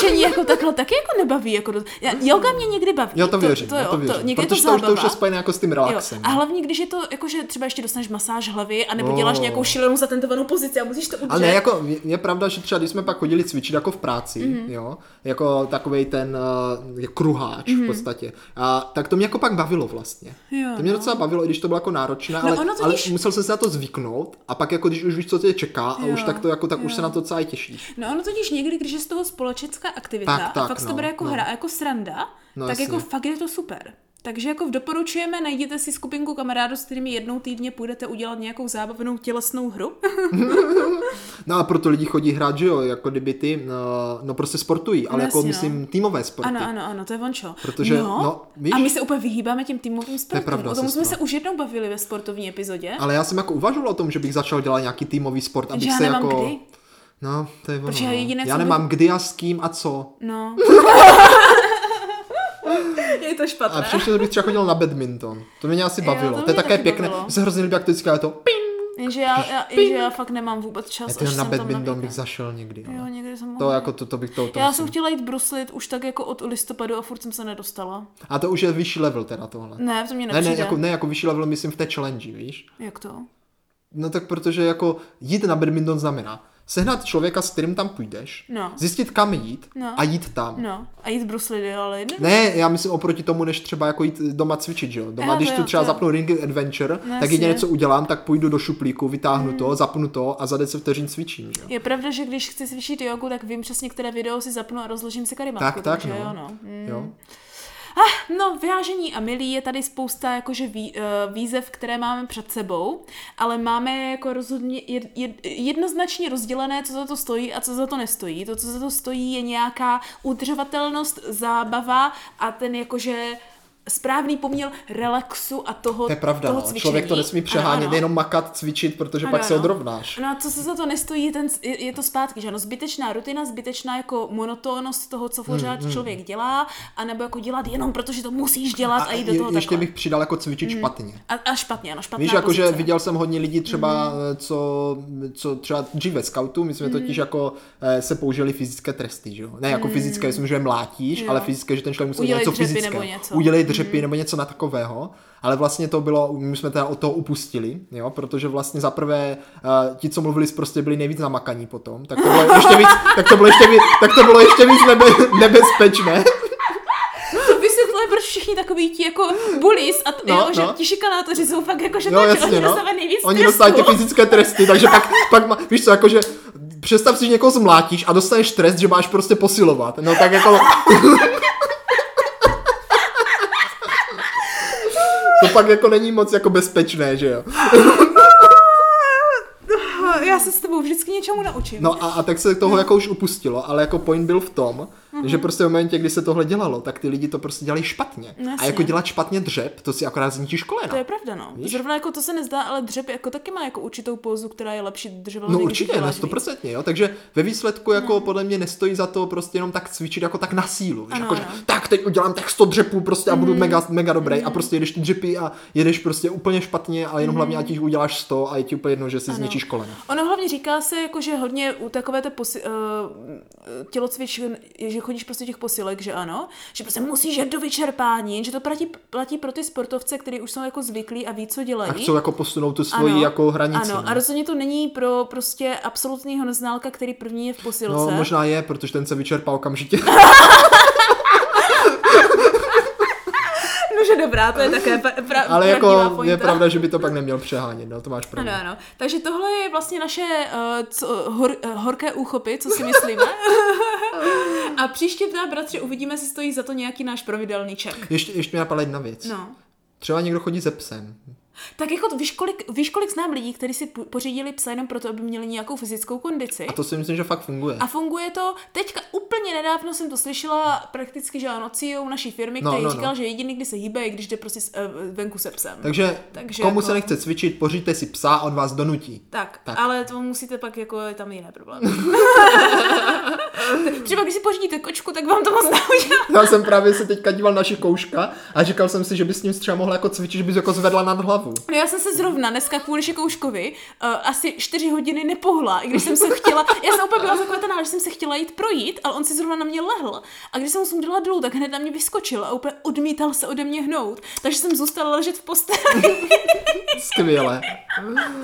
To cvičení jako takhle taky jako nebaví. Jako do... já, yoga mě někdy baví. Jo, to věřím, to, já jo, to věřím. někdy protože to, to už, to už je spojené jako s tím Jo. relaxem. A hlavně, když je to, jakože třeba ještě dostaneš masáž hlavy, anebo Oh. děláš nějakou šílenou zatentovanou pozici a musíš to udržet. Ale ne, jako je, je pravda, že třeba když jsme pak chodili cvičit jako v práci, Mhm. mm-hmm. jo, jako takovej ten uh, kruháč mm-hmm. v podstatě, a, tak to mě jako pak bavilo vlastně. Mhm. Jo, to mě no. docela bavilo, i když to bylo jako náročné, No ale, musel jsem se na to zvyknout a pak jako když už víš, co tě čeká a Jo, už tak to jako, tak už jo. se na to docela i těšíš. No ono totiž někdy, když je z toho společenská aktivita Tak, a tak, fakt se to no, bere jako no. hra, jako sranda, No, tak jasně. jako fakt je to super. Takže jako doporučujeme, najděte si skupinku kamarádů, s kterými jednou týdně půjdete udělat nějakou zábavnou tělesnou hru. [LAUGHS] No a proto lidi chodí hrát, že jo, jako kdyby ty, no, no prostě sportují, ale No jako jasně, no. myslím týmové sporty. Ano, ano, ano, to je vončo. Protože, no, víš- a my se úplně vyhýbáme těm týmovým sportům. pravda, o tom jsme se už jednou bavili ve sportovní epizodě. Ale já jsem jako uvažoval o tom, že bych začal dělat nějaký týmový sport, abych že se jako... kdy. No, to je ono. Protože no. jediné, já nemám kdy a s kým a co. No. [LAUGHS] je to A špatné. příště bych třeba chodil na badminton. To mě asi Jo, bavilo. to to je také pěkné. bavilo. Mně se hrozně líbí, jak to vždycky je to ping. Jenže já, já, jenže já fakt nemám vůbec čas. Já na badminton bych zašel někdy. Jo, Ale. někdy jsem To mohla. jako, to, to bych to, to Já musím. jsem chtěla jít bruslit už tak jako od listopadu a furt jsem se nedostala. A to už je vyšší level teda tohle. Ne, to mě Ne, nepřijde. ne, jako, ne, jako vyšší level myslím v té challenge, víš? Jak to? No tak protože jako jít na badminton znamená sehnat člověka, s kterým tam půjdeš, No. zjistit kam jít No. a jít tam. No, a jít bruslit je ale jedno. Ne, já myslím oproti tomu, než třeba jako jít doma cvičit, že jo. Doma, Jo, když tu třeba jo. zapnu Ring Adventure, No, tak jedině jasně. co udělám, tak půjdu do šuplíku, vytáhnu Hmm. to, zapnu to a za 10 vteřin cvičím, že jo. Je pravda, že když chci cvičit jogu, tak vím přesně, které video si zapnu a rozložím si karimatku. Tak, tak, takže no. jo, no. Mm. jo. Ah, no, vyhážení a milí je tady spousta jakože ví, uh, výzev, které máme před sebou, ale máme jako rozhodně jed, jed, jednoznačně rozdělené, co za to stojí a co za to nestojí. To, co za to stojí, je nějaká udržovatelnost, zábava a ten jakože správný poměr relaxu a toho, To je pravda, toho no. cvičení. člověk to nesmí přehánět, Ano, ano. jenom makat, cvičit, protože Ano, pak se ano. odrovnáš. No a co se za to nestojí, ten, je, je to zpátky, že ano, zbytečná rutina, zbytečná jako monotónnost toho, co pořád Hmm, člověk dělá, anebo jako dělat jenom protože to musíš dělat a, A jít do je, toho ještě takhle. bych přidal jako cvičit špatně. A, a špatně, ano, špatná Víš, jakože viděl jsem hodně lidí třeba, co, co třeba dříve scoutu, my jsme totiž jako eh, se použili fyzické tresty, že jo? Ne jako fyzické, myslím, že mlátíš, Jo. ale fyzické, že ten člověk Udělej něco něco. Udělej dřepy nebo něco na takového. Ale vlastně to bylo, my jsme teda od toho upustili, jo, protože vlastně za prvé uh, ti, co mluvili prostě byli nejvíc namakaní potom, tak to bylo ještě víc, tak to bylo ještě víc, tak to bylo ještě víc nebe, nebezpečné. Proč všichni takový ti jako bullies a t- No, jo, že no. ti šikanátoři jsou fakt jako, že to, že jasně, oni no. dostávají nejvíc Oni dostávají ty fyzické tresty, takže pak, pak má, víš co, jakože představ si, že někoho zmlátíš a dostaneš trest, že máš prostě posilovat. No tak jako... to pak jako není moc jako bezpečné, že jo. Já se s tebou vždycky něčemu naučím. No a, a tak se toho jako už upustilo, ale jako point byl v tom, že prostě v momentě, kdy se tohle dělalo, tak ty lidi to prostě dělají špatně. No a jako dělat špatně dřep, to si akorát zničíš kolena. To je pravda, no. Víš? Zrovna jako to se nezdá, ale dřep jako taky má jako určitou pózu, která je lepší držovat. No určitě, na 100%, jo. Takže ve výsledku jako no. podle mě nestojí za to prostě jenom tak cvičit jako tak na sílu. Víš? Ano, Jako, že, tak teď udělám tak 100 dřepů prostě a budu mega, mega dobrý a prostě jedeš ty dřepy a jedeš prostě úplně špatně a jenom hlavně ať uděláš 100 a je ti úplně jedno, že si zničíš kolena. Ono hlavně říká se, jako, že hodně u takové té posi- uh, tělocvič, že chodíš prostě těch posilek, že ano, že prostě musíš jet do vyčerpání, že to platí, platí pro ty sportovce, kteří už jsou jako zvyklí a ví, co dělají. A chcou jako posunout tu svoji jako hranici. Ano, no. a rozhodně to není pro prostě absolutního neználka, který první je v posilce. No, možná je, protože ten se vyčerpá okamžitě. [LAUGHS] Dobrá, to je také pra, pra, Ale jako je pravda, že by to pak neměl přehánět, no to máš pravdu. Ano, ano. Takže tohle je vlastně naše uh, co, hor, uh, horké úchopy, co si [LAUGHS] myslíme. A příště teda, bratře, uvidíme, jestli stojí za to nějaký náš pravidelný ček. Ještě, ještě mi napadla jedna věc. No. Třeba někdo chodí se psem. Tak jako víš kolik, víš, kolik znám lidí, kteří si po- pořídili psa jenom proto, aby měli nějakou fyzickou kondici. A to si myslím, že fakt funguje. A funguje to, teďka úplně nedávno jsem to slyšela prakticky, že ano, CEO naší firmy, No, který no, říkal, no. že jediný, kdy se hýbe, je když jde prostě eh, venku se psem. Takže, Takže komu jako- se nechce cvičit, pořiďte si psa, on vás donutí. Tak, Tak. ale to musíte pak, jako je tam jiné problémy. [LAUGHS] Třeba když si pořídíte kočku, tak vám to moc naučí. Já jsem právě se teďka díval na Šikouška a říkal jsem si, že bys s ním třeba mohla jako cvičit, že bys jako zvedla nad hlavu. No já jsem se zrovna dneska kvůli Šikouškovi uh, asi čtyři hodiny nepohla, i když jsem se chtěla, já jsem úplně byla zakletená, že jsem se chtěla jít projít, ale on si zrovna na mě lehl. A když jsem mu dala dolů, tak hned na mě vyskočil a úplně odmítal se ode mě hnout. Takže jsem zůstala ležet v posteli, Skvěle.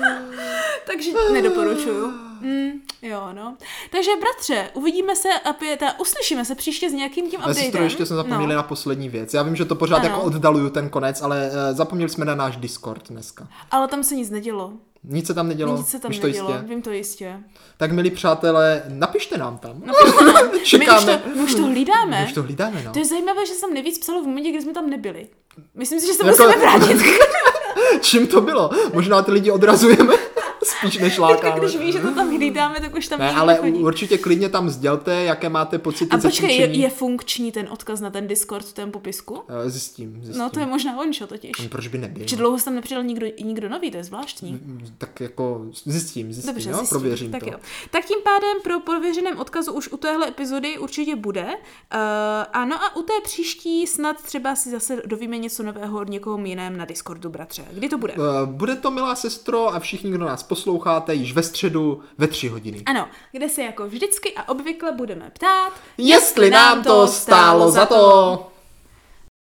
[LAUGHS] takže nedoporučuju. Mm, jo, no. Takže bratře, uvidíme se a pě- teda uslyšíme se příště s nějakým tím Ale updatem. sestro, ještě jsme zapomněli no. na poslední věc. Já vím, že to pořád Ano. jako oddaluju ten konec, ale uh, zapomněli jsme na náš Discord dneska. Ale tam se nic nedělo. Nic se tam nedělo, Nic se tam víš to nedělo, jistě. vím to jistě. Tak milí přátelé, napište nám tam. [LAUGHS] My už Čekáme. to, my už to hlídáme. My už to hlídáme, no. To je zajímavé, že jsem nejvíc psala v momentě, kdy jsme tam nebyli. Myslím si, že se Jako- musíme vrátit. [LAUGHS] Čím to bylo? Možná ty lidi odrazujeme [LAUGHS] spíš než lákáme. [LAUGHS] když víš, že to tam hlídáme, tak už tam Ne, ale nechodí. určitě klidně tam sdělte, jaké máte pocity A počkej, je, je funkční ten odkaz na ten Discord v tom popisku? Eh, Zjistím, zjistím. No to je možná ončo totiž. Proč by nebyl? Či dlouho se tam nepřidal nikdo, nikdo nový, to je zvláštní. Tak jako zjistím, zjistím, Dobře, jo? zjistím. prověřím tak to. Jo. Tak tím pádem pro pověřeném odkazu už u téhle epizody určitě bude. Uh, ano a u té příští snad třeba si zase dovíme něco nového od někoho jiném na Discordu, bratře. Kdy to bude? Eh, Bude to, milá sestro, a všichni, kdo nás posloucháte, již ve středu ve tři hodiny. Ano, kde se jako vždycky a obvykle budeme ptát, Jestli nám to stálo za to.